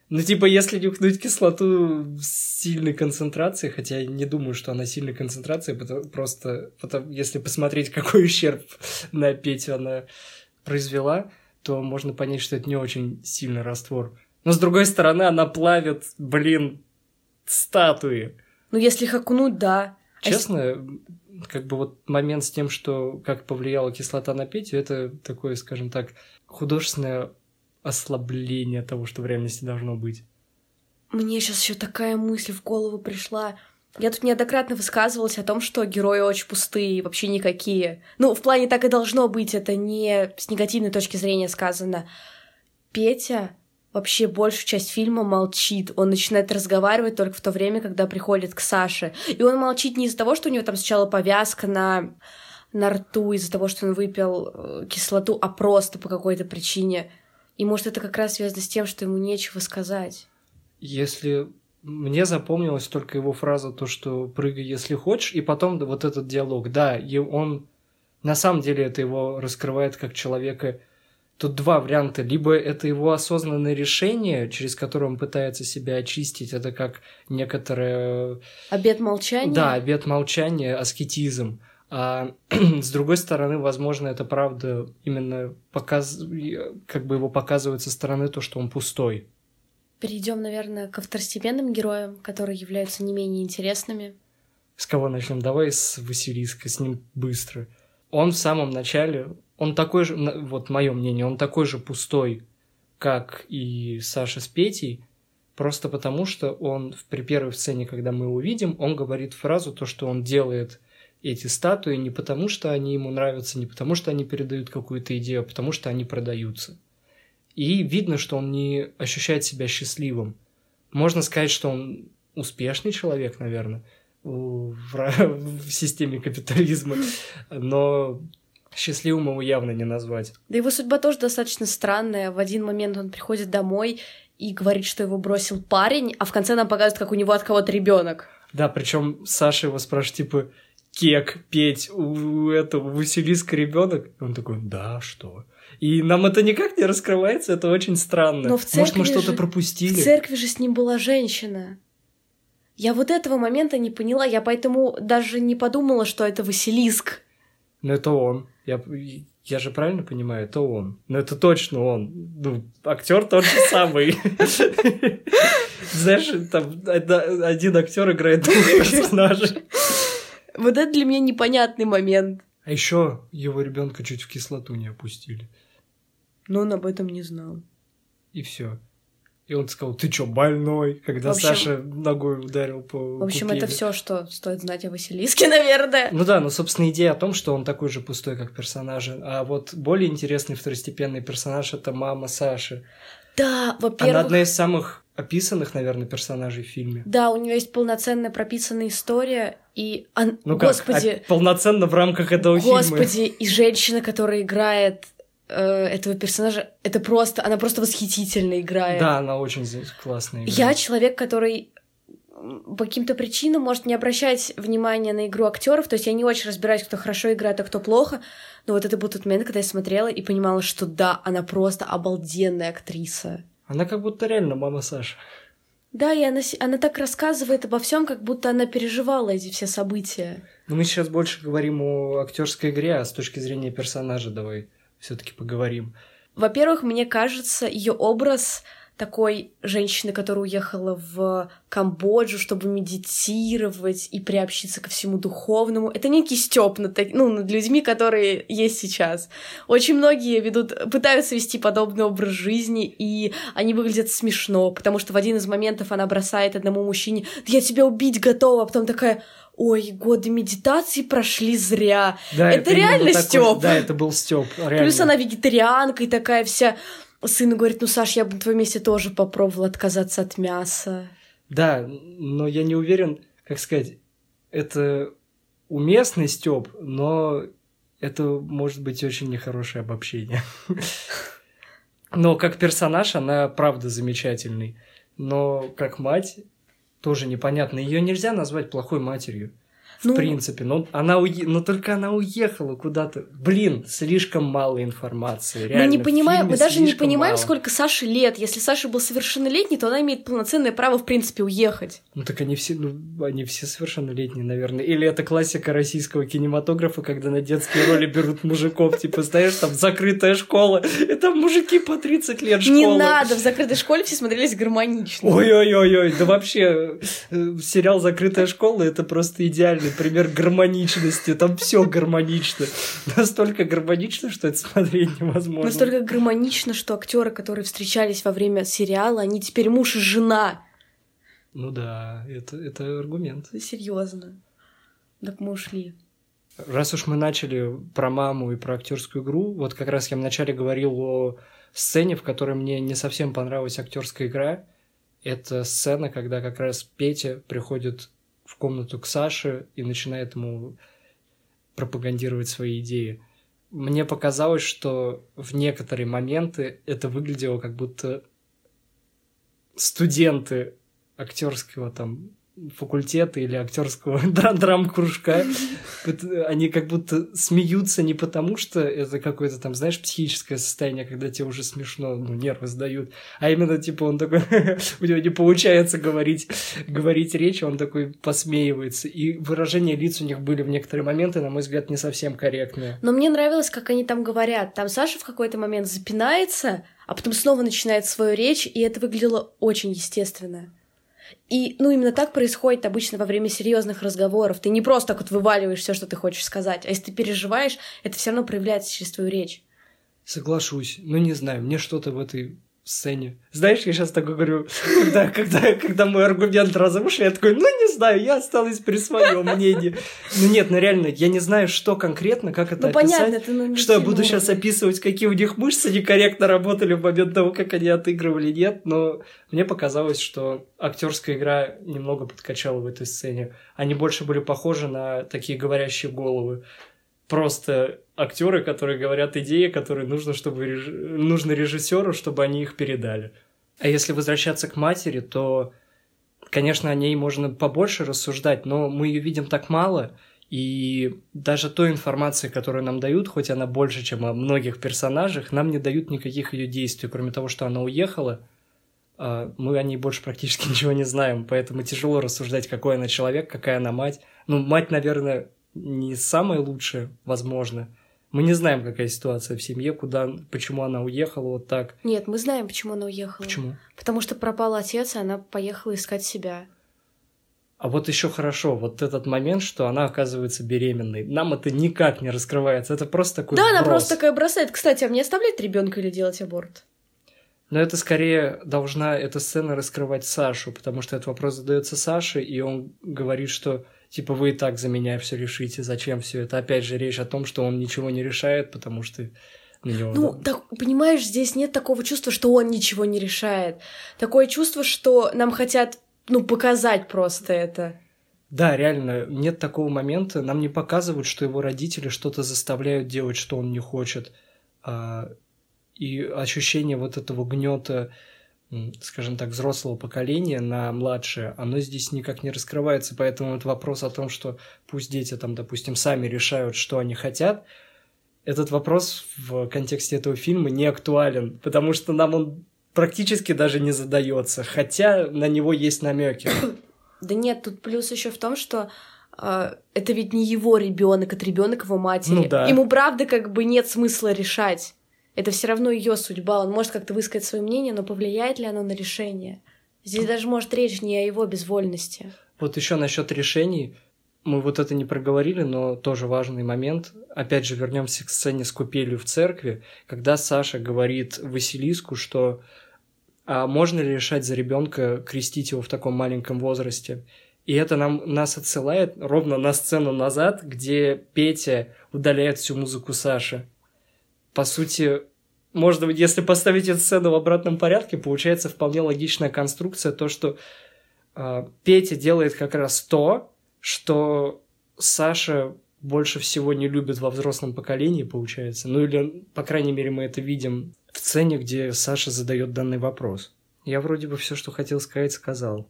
Ну, типа, если нюхнуть кислоту с сильной концентрацией, хотя я не думаю, что она сильной концентрацией, потому, просто потому, если посмотреть, какой ущерб на Петю она произвела, то можно понять, что это не очень сильный раствор. Но, с другой стороны, она плавит, блин, статуи. Ну, если их окунуть, да. Честно, а как бы вот момент с тем, что как повлияла кислота на Петю, это такое, скажем так, художественное ослабление того, что в реальности должно быть. Мне сейчас еще такая мысль в голову пришла. Я тут неоднократно высказывалась о том, что герои очень пустые, вообще никакие. Ну, в плане так и должно быть, это не с негативной точки зрения сказано. Петя вообще большую часть фильма молчит. Он начинает разговаривать только в то время, когда приходит к Саше. И он молчит не из-за того, что у него там сначала повязка на, на рту, из-за того, что он выпил э, кислоту, а просто по какой-то причине. И может это как раз связано с тем, что ему нечего сказать. Если мне запомнилась только его фраза, то, что прыгай, если хочешь, и потом вот этот диалог. Да, и он на самом деле это его раскрывает как человека Тут два варианта. Либо это его осознанное решение, через которое он пытается себя очистить. Это как некоторое... Обед молчания? Да, обед молчания, аскетизм. А с другой стороны, возможно, это правда именно показ... как бы его показывает со стороны то, что он пустой. Перейдем, наверное, к второстепенным героям, которые являются не менее интересными. С кого начнем? Давай с Василиска, с ним быстро. Он в самом начале он такой же, вот мое мнение, он такой же пустой, как и Саша с Петей, просто потому что он при первой сцене, когда мы его видим, он говорит фразу, то, что он делает эти статуи не потому, что они ему нравятся, не потому, что они передают какую-то идею, а потому, что они продаются. И видно, что он не ощущает себя счастливым. Можно сказать, что он успешный человек, наверное, в, в системе капитализма, но Счастливым его явно не назвать. Да его судьба тоже достаточно странная. В один момент он приходит домой и говорит, что его бросил парень, а в конце нам показывают, как у него от кого-то ребенок. Да, причем Саша его спрашивает, типа, Кек, Петь, у этого Василиска ребенок? Он такой, да, что? И нам это никак не раскрывается, это очень странно. Но в церкви Может, мы что-то пропустили? В церкви же с ним была женщина. Я вот этого момента не поняла, я поэтому даже не подумала, что это Василиск. Но это он. Я, я же правильно понимаю, это он. Но это точно он. Ну, актер тот же самый. Знаешь, там один актер играет двух персонажей. Вот это для меня непонятный момент. А еще его ребенка чуть в кислоту не опустили. Но он об этом не знал. И все. И он сказал, ты чё, больной? Когда общем, Саша ногой ударил по В общем, пупиле. это все, что стоит знать о Василиске, наверное. Ну да, но, собственно, идея о том, что он такой же пустой, как персонаж. А вот более интересный второстепенный персонаж — это мама Саши. Да, во-первых... Она одна из самых описанных, наверное, персонажей в фильме. Да, у нее есть полноценная прописанная история, и... Он... Ну Господи... как, а полноценно в рамках этого Господи, фильма. Господи, и женщина, которая играет Э, этого персонажа, это просто, она просто восхитительно играет. Да, она очень классная. Играет. Я человек, который по каким-то причинам может не обращать внимания на игру актеров, то есть я не очень разбираюсь, кто хорошо играет, а кто плохо, но вот это был тот момент, когда я смотрела и понимала, что да, она просто обалденная актриса. Она как будто реально мама Саши. Да, и она, она так рассказывает обо всем, как будто она переживала эти все события. Но мы сейчас больше говорим о актерской игре, а с точки зрения персонажа давай все-таки поговорим. Во-первых, мне кажется, ее образ такой женщины, которая уехала в Камбоджу, чтобы медитировать и приобщиться ко всему духовному. Это некий стёб над, ну, над людьми, которые есть сейчас. Очень многие ведут, пытаются вести подобный образ жизни, и они выглядят смешно, потому что в один из моментов она бросает одному мужчине «Да я тебя убить готова», а потом такая ой, годы медитации прошли зря. Да, это, это реально Степ. Да, это был Степ. Плюс она вегетарианка и такая вся. Сын говорит, ну, Саш, я бы на твоем месте тоже попробовала отказаться от мяса. Да, но я не уверен, как сказать, это уместный Степ, но это может быть очень нехорошее обобщение. Но как персонаж она правда замечательный. Но как мать тоже непонятно. Ее нельзя назвать плохой матерью. В ну, принципе, но она уе... но только она уехала куда-то. Блин, слишком мало информации. Реально, мы не понимаем, мы даже не понимаем, мало. сколько Саше лет. Если Саша был совершеннолетний, то она имеет полноценное право, в принципе, уехать. Ну так они все, ну, они все совершеннолетние, наверное. Или это классика российского кинематографа, когда на детские роли берут мужиков, типа, стоишь там закрытая школа, и там мужики по 30 лет школы. Не надо, в закрытой школе все смотрелись гармонично. Ой-ой-ой, да вообще э, сериал «Закрытая школа» это просто идеальный пример гармоничности. Там все гармонично. Настолько гармонично, что это смотреть невозможно. Настолько гармонично, что актеры, которые встречались во время сериала, они теперь муж и жена. Ну да, это, это аргумент. Серьезно. Так мы ушли. Раз уж мы начали про маму и про актерскую игру, вот как раз я вначале говорил о сцене, в которой мне не совсем понравилась актерская игра. Это сцена, когда как раз Петя приходит в комнату к Саше и начинает ему пропагандировать свои идеи. Мне показалось, что в некоторые моменты это выглядело как будто студенты актерского там факультета или актерского драм-кружка, они как будто смеются не потому, что это какое-то там, знаешь, психическое состояние, когда тебе уже смешно, ну, нервы сдают, а именно, типа, он такой, у него не получается говорить, говорить речь, он такой посмеивается, и выражения лиц у них были в некоторые моменты, на мой взгляд, не совсем корректные. Но мне нравилось, как они там говорят. Там Саша в какой-то момент запинается, а потом снова начинает свою речь, и это выглядело очень естественно. И, ну, именно так происходит обычно во время серьезных разговоров. Ты не просто так вот вываливаешь все, что ты хочешь сказать, а если ты переживаешь, это все равно проявляется через твою речь. Соглашусь. Ну, не знаю, мне что-то в этой сцене. Знаешь, я сейчас такой говорю, когда, когда, когда мой аргумент разрушил, я такой, ну не знаю, я осталась при своем мнении. Ну нет, ну реально, я не знаю, что конкретно, как это ну, описать. Понятно, ты, ну, что я буду может. сейчас описывать, какие у них мышцы некорректно работали в момент того, как они отыгрывали, нет, но мне показалось, что актерская игра немного подкачала в этой сцене. Они больше были похожи на такие говорящие головы просто актеры, которые говорят идеи, которые нужно, чтобы реж... нужно режиссеру, чтобы они их передали. А если возвращаться к матери, то, конечно, о ней можно побольше рассуждать, но мы ее видим так мало, и даже той информации, которую нам дают, хоть она больше, чем о многих персонажах, нам не дают никаких ее действий, кроме того, что она уехала. А, мы о ней больше практически ничего не знаем, поэтому тяжело рассуждать, какой она человек, какая она мать. Ну, мать, наверное, не самое лучшее, возможно. Мы не знаем, какая ситуация в семье, куда, почему она уехала вот так. Нет, мы знаем, почему она уехала. Почему? Потому что пропал отец, и она поехала искать себя. А вот еще хорошо, вот этот момент, что она оказывается беременной. Нам это никак не раскрывается. Это просто такой. Да, вброс. она просто такая бросает. Кстати, а мне оставлять ребенка или делать аборт? Но это скорее должна эта сцена раскрывать Сашу, потому что этот вопрос задается Саше, и он говорит, что типа вы и так за меня все решите, зачем все это? Опять же, речь о том, что он ничего не решает, потому что на него... Ну, так, понимаешь, здесь нет такого чувства, что он ничего не решает. Такое чувство, что нам хотят, ну, показать просто это. Да, реально, нет такого момента. Нам не показывают, что его родители что-то заставляют делать, что он не хочет. А, и ощущение вот этого гнета скажем так, взрослого поколения на младшее, оно здесь никак не раскрывается, поэтому вот вопрос о том, что пусть дети там, допустим, сами решают, что они хотят, этот вопрос в контексте этого фильма не актуален, потому что нам он практически даже не задается, хотя на него есть намеки. Да нет, тут плюс еще в том, что э, это ведь не его ребенок, это ребенок его матери. Ну, да. Ему правда как бы нет смысла решать. Это все равно ее судьба. Он может как-то высказать свое мнение, но повлияет ли оно на решение? Здесь даже может речь не о его безвольности. Вот еще насчет решений. Мы вот это не проговорили, но тоже важный момент. Опять же, вернемся к сцене с купелью в церкви, когда Саша говорит Василиску, что а можно ли решать за ребенка крестить его в таком маленьком возрасте? И это нам, нас отсылает ровно на сцену назад, где Петя удаляет всю музыку Саши по сути, быть, если поставить эту сцену в обратном порядке, получается вполне логичная конструкция, то, что э, Петя делает как раз то, что Саша больше всего не любит во взрослом поколении, получается. Ну или, по крайней мере, мы это видим в сцене, где Саша задает данный вопрос. Я вроде бы все, что хотел сказать, сказал.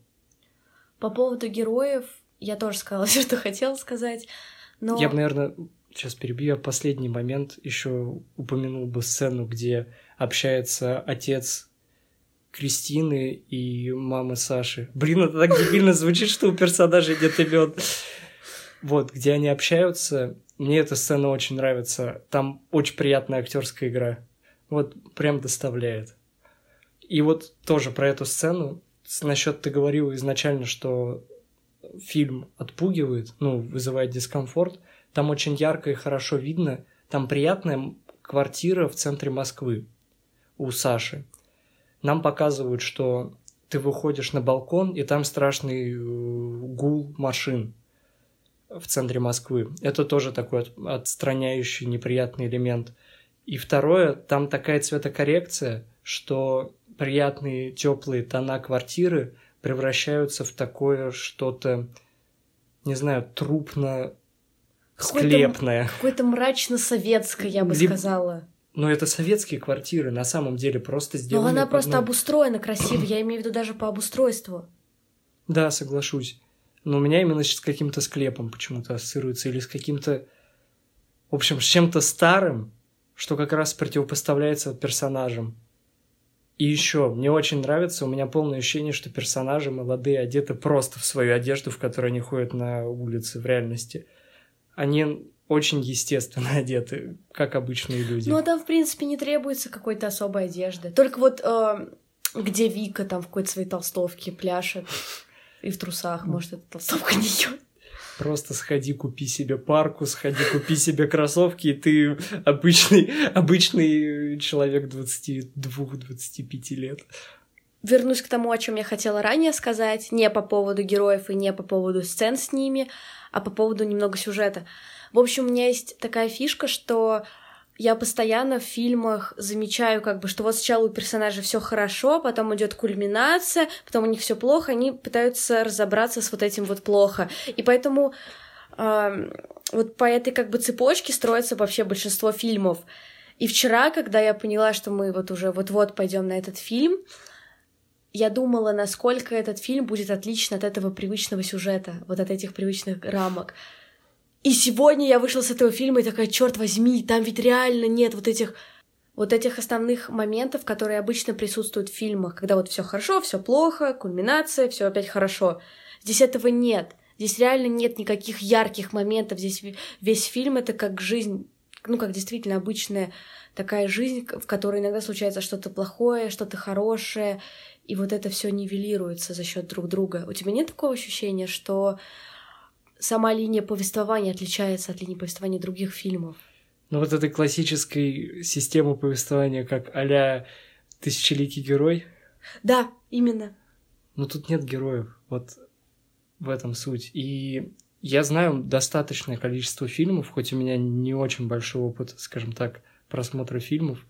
По поводу героев, я тоже сказала все, что хотела сказать. Но... Я бы, наверное, сейчас перебью, я последний момент еще упомянул бы сцену, где общается отец Кристины и мамы Саши. Блин, это так дебильно звучит, что у персонажей нет имен. Вот, где они общаются. Мне эта сцена очень нравится. Там очень приятная актерская игра. Вот прям доставляет. И вот тоже про эту сцену. Насчет ты говорил изначально, что фильм отпугивает, ну, вызывает дискомфорт. Там очень ярко и хорошо видно. Там приятная квартира в центре Москвы у Саши. Нам показывают, что ты выходишь на балкон, и там страшный э, гул машин. в центре Москвы. Это тоже такой отстраняющий неприятный элемент. И второе, там такая цветокоррекция, что приятные теплые тона квартиры превращаются в такое что-то, не знаю, трупно склепное. Какое-то мрачно-советское, я бы Либо... сказала. Но это советские квартиры, на самом деле, просто сделаны... Но она просто ну... обустроена красиво, я имею в виду даже по обустройству. Да, соглашусь. Но у меня именно с каким-то склепом почему-то ассоциируется, или с каким-то... В общем, с чем-то старым, что как раз противопоставляется персонажам. И еще, мне очень нравится, у меня полное ощущение, что персонажи молодые одеты просто в свою одежду, в которой они ходят на улице в реальности. Они очень естественно одеты, как обычные люди. Ну, а там, в принципе, не требуется какой-то особой одежды. Только вот э, где Вика там в какой-то своей толстовке пляшет и в трусах, может, это толстовка не ее. Просто сходи, купи себе парку, сходи, купи себе кроссовки, и ты обычный, обычный человек 22-25 лет. Вернусь к тому, о чем я хотела ранее сказать, не по поводу героев и не по поводу сцен с ними, а по поводу немного сюжета. В общем, у меня есть такая фишка, что я постоянно в фильмах замечаю, как бы, что вот сначала у персонажа все хорошо, потом идет кульминация, потом у них все плохо, они пытаются разобраться с вот этим вот плохо. И поэтому э, вот по этой как бы цепочке строится вообще большинство фильмов. И вчера, когда я поняла, что мы вот уже вот-вот пойдем на этот фильм, я думала, насколько этот фильм будет отличен от этого привычного сюжета, вот от этих привычных рамок. И сегодня я вышла с этого фильма и такая, черт возьми, там ведь реально нет вот этих вот этих основных моментов, которые обычно присутствуют в фильмах, когда вот все хорошо, все плохо, кульминация, все опять хорошо. Здесь этого нет. Здесь реально нет никаких ярких моментов. Здесь весь фильм это как жизнь, ну как действительно обычная такая жизнь, в которой иногда случается что-то плохое, что-то хорошее, и вот это все нивелируется за счет друг друга. У тебя нет такого ощущения, что сама линия повествования отличается от линии повествования других фильмов. Ну вот этой классической системы повествования, как а-ля «Тысячеликий герой». Да, именно. Но тут нет героев, вот в этом суть. И я знаю достаточное количество фильмов, хоть у меня не очень большой опыт, скажем так, просмотра фильмов,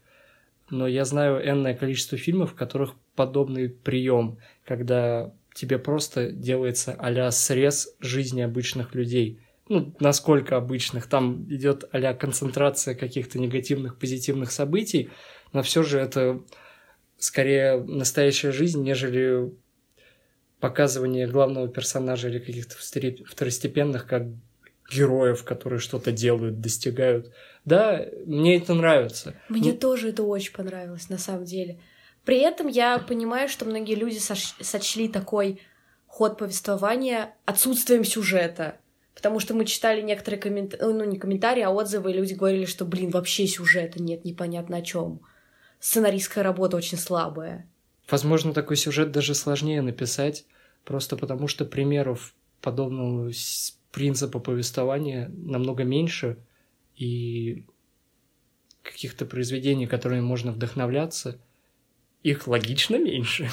но я знаю энное количество фильмов, в которых подобный прием, когда тебе просто делается а срез жизни обычных людей. Ну, насколько обычных. Там идет а концентрация каких-то негативных, позитивных событий, но все же это скорее настоящая жизнь, нежели показывание главного персонажа или каких-то второстепенных, как героев, которые что-то делают, достигают. Да, мне это нравится. Мне ну... тоже это очень понравилось, на самом деле. При этом я понимаю, что многие люди соч- сочли такой ход повествования отсутствием сюжета. Потому что мы читали некоторые комментарии, ну не комментарии, а отзывы, и люди говорили, что, блин, вообще сюжета нет, непонятно о чем. Сценаристская работа очень слабая. Возможно, такой сюжет даже сложнее написать, просто потому что примеров подобного принципа повествования намного меньше, и каких-то произведений, которыми можно вдохновляться, их логично меньше.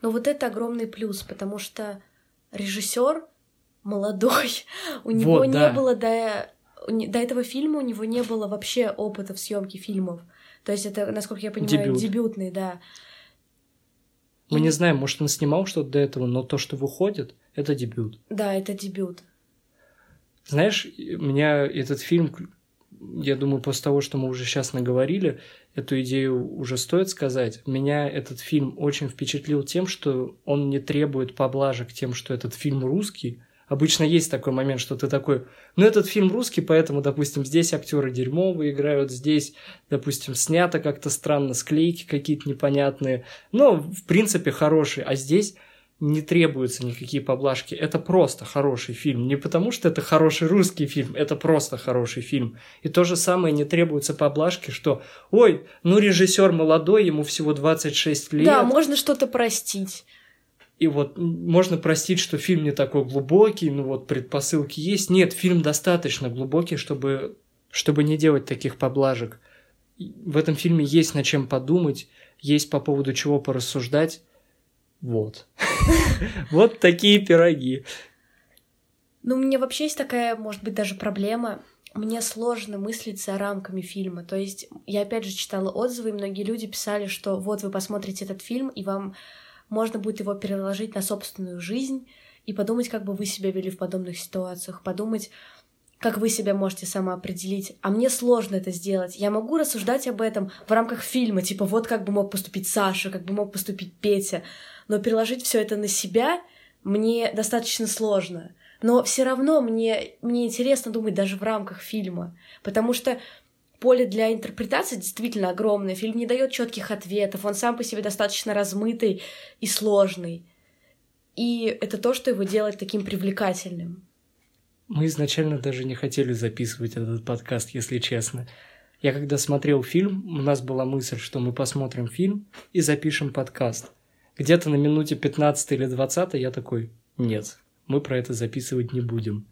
Но вот это огромный плюс, потому что режиссер молодой, у него вот, не да. было до, до этого фильма, у него не было вообще опыта в съемке фильмов. То есть это, насколько я понимаю, Дебют. дебютный, да. Мы И... не знаем, может, он снимал что-то до этого, но то, что выходит, это дебют. Да, это дебют. Знаешь, меня этот фильм я думаю, после того, что мы уже сейчас наговорили, эту идею уже стоит сказать. Меня этот фильм очень впечатлил тем, что он не требует поблажек тем, что этот фильм русский. Обычно есть такой момент, что ты такой, ну этот фильм русский, поэтому, допустим, здесь актеры дерьмовые играют, здесь, допустим, снято как-то странно, склейки какие-то непонятные, но, в принципе, хороший. А здесь не требуются никакие поблажки. Это просто хороший фильм. Не потому, что это хороший русский фильм, это просто хороший фильм. И то же самое не требуются поблажки, что «Ой, ну режиссер молодой, ему всего 26 лет». Да, можно что-то простить. И вот можно простить, что фильм не такой глубокий, ну вот предпосылки есть. Нет, фильм достаточно глубокий, чтобы, чтобы не делать таких поблажек. В этом фильме есть над чем подумать, есть по поводу чего порассуждать. Вот. Вот такие пироги. Ну, у меня вообще есть такая, может быть, даже проблема. Мне сложно мыслить за рамками фильма. То есть я опять же читала отзывы, и многие люди писали, что вот вы посмотрите этот фильм, и вам можно будет его переложить на собственную жизнь и подумать, как бы вы себя вели в подобных ситуациях, подумать, как вы себя можете самоопределить. А мне сложно это сделать. Я могу рассуждать об этом в рамках фильма, типа вот как бы мог поступить Саша, как бы мог поступить Петя. Но переложить все это на себя мне достаточно сложно. Но все равно мне, мне интересно думать даже в рамках фильма, потому что поле для интерпретации действительно огромное. Фильм не дает четких ответов, он сам по себе достаточно размытый и сложный. И это то, что его делает таким привлекательным. Мы изначально даже не хотели записывать этот подкаст, если честно. Я когда смотрел фильм, у нас была мысль, что мы посмотрим фильм и запишем подкаст. Где-то на минуте 15 или 20 я такой, нет, мы про это записывать не будем.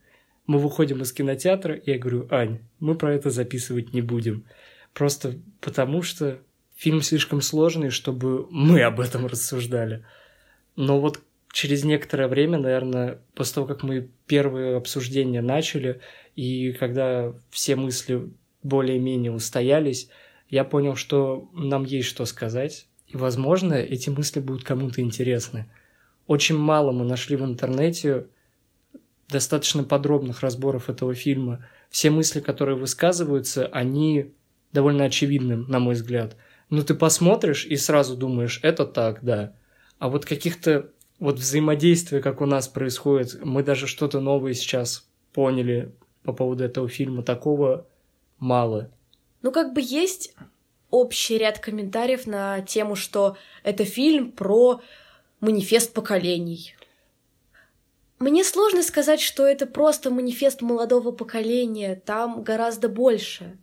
Мы выходим из кинотеатра, и я говорю, Ань, мы про это записывать не будем. Просто потому что фильм слишком сложный, чтобы мы об этом рассуждали. Но вот через некоторое время, наверное, после того, как мы первые обсуждения начали, и когда все мысли более-менее устоялись, я понял, что нам есть что сказать, и, возможно, эти мысли будут кому-то интересны. Очень мало мы нашли в интернете достаточно подробных разборов этого фильма. Все мысли, которые высказываются, они довольно очевидны, на мой взгляд. Ну, ты посмотришь и сразу думаешь, это так, да. А вот каких-то вот взаимодействия, как у нас происходит, мы даже что-то новое сейчас поняли по поводу этого фильма, такого мало. Ну, как бы есть общий ряд комментариев на тему, что это фильм про манифест поколений. Мне сложно сказать, что это просто манифест молодого поколения, там гораздо больше.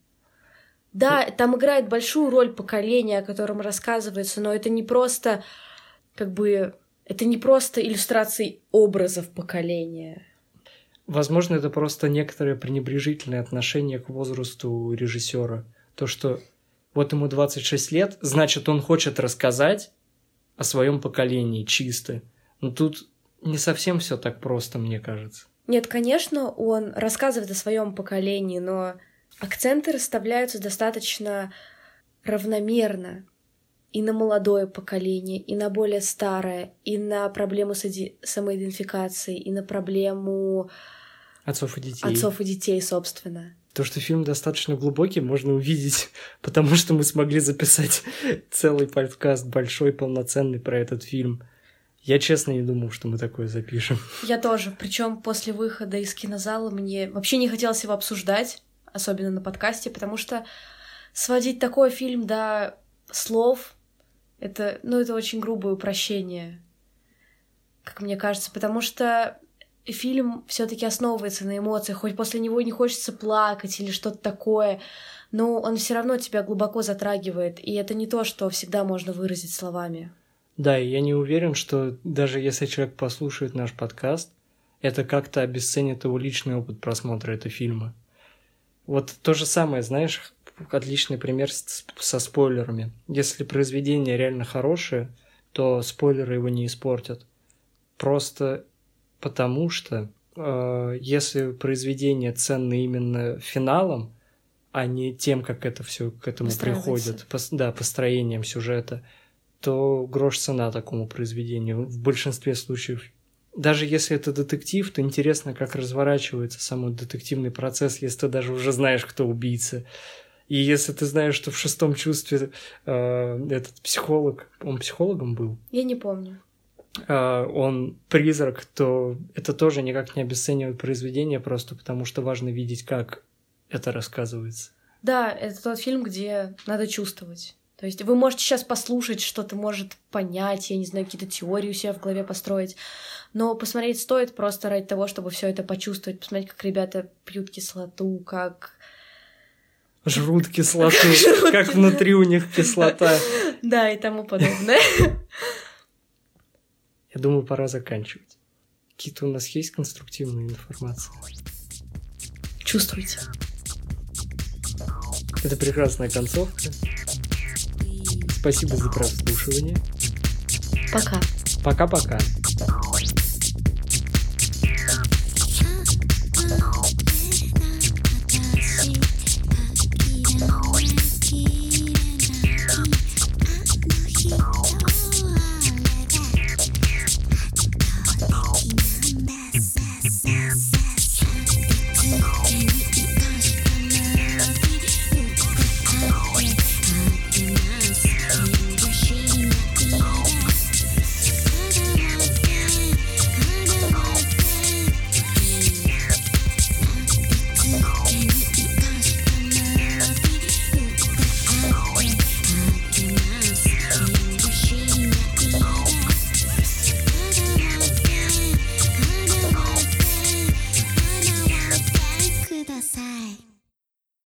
Да, там играет большую роль поколение, о котором рассказывается, но это не просто как бы это не просто иллюстрации образов поколения. Возможно, это просто некоторое пренебрежительное отношение к возрасту режиссера. То, что вот ему 26 лет, значит, он хочет рассказать о своем поколении чисто. Но тут не совсем все так просто, мне кажется. Нет, конечно, он рассказывает о своем поколении, но акценты расставляются достаточно равномерно и на молодое поколение, и на более старое, и на проблему самоидентификации, и на проблему отцов и детей. Отцов и детей, собственно. То, что фильм достаточно глубокий, можно увидеть, потому что мы смогли записать целый подкаст большой, полноценный про этот фильм. Я честно не думал, что мы такое запишем. Я тоже. Причем после выхода из кинозала мне вообще не хотелось его обсуждать, особенно на подкасте, потому что сводить такой фильм до слов это, ну, это очень грубое упрощение, как мне кажется, потому что фильм все-таки основывается на эмоциях, хоть после него не хочется плакать или что-то такое, но он все равно тебя глубоко затрагивает, и это не то, что всегда можно выразить словами. Да, и я не уверен, что даже если человек послушает наш подкаст, это как-то обесценит его личный опыт просмотра этого фильма. Вот то же самое, знаешь, отличный пример со спойлерами. Если произведение реально хорошее, то спойлеры его не испортят. Просто потому что э, если произведение ценно именно финалом, а не тем, как это все к этому приходит, по, да, построением сюжета, то грош цена такому произведению. В большинстве случаев даже если это детектив, то интересно, как разворачивается самый детективный процесс, если ты даже уже знаешь, кто убийца. И если ты знаешь, что в шестом чувстве э, этот психолог, он психологом был? Я не помню. Э, он призрак, то это тоже никак не обесценивает произведение, просто потому что важно видеть, как это рассказывается. Да, это тот фильм, где надо чувствовать. То есть вы можете сейчас послушать, что-то может понять, я не знаю, какие-то теории у себя в голове построить, но посмотреть стоит просто ради того, чтобы все это почувствовать, посмотреть, как ребята пьют кислоту, как жрут кислоту, как внутри у них кислота. Да, и тому подобное. Я думаю, пора заканчивать. Какие-то у нас есть конструктивные информации? Чувствуйте. Это прекрасная концовка. Спасибо за прослушивание. Пока. Пока-пока.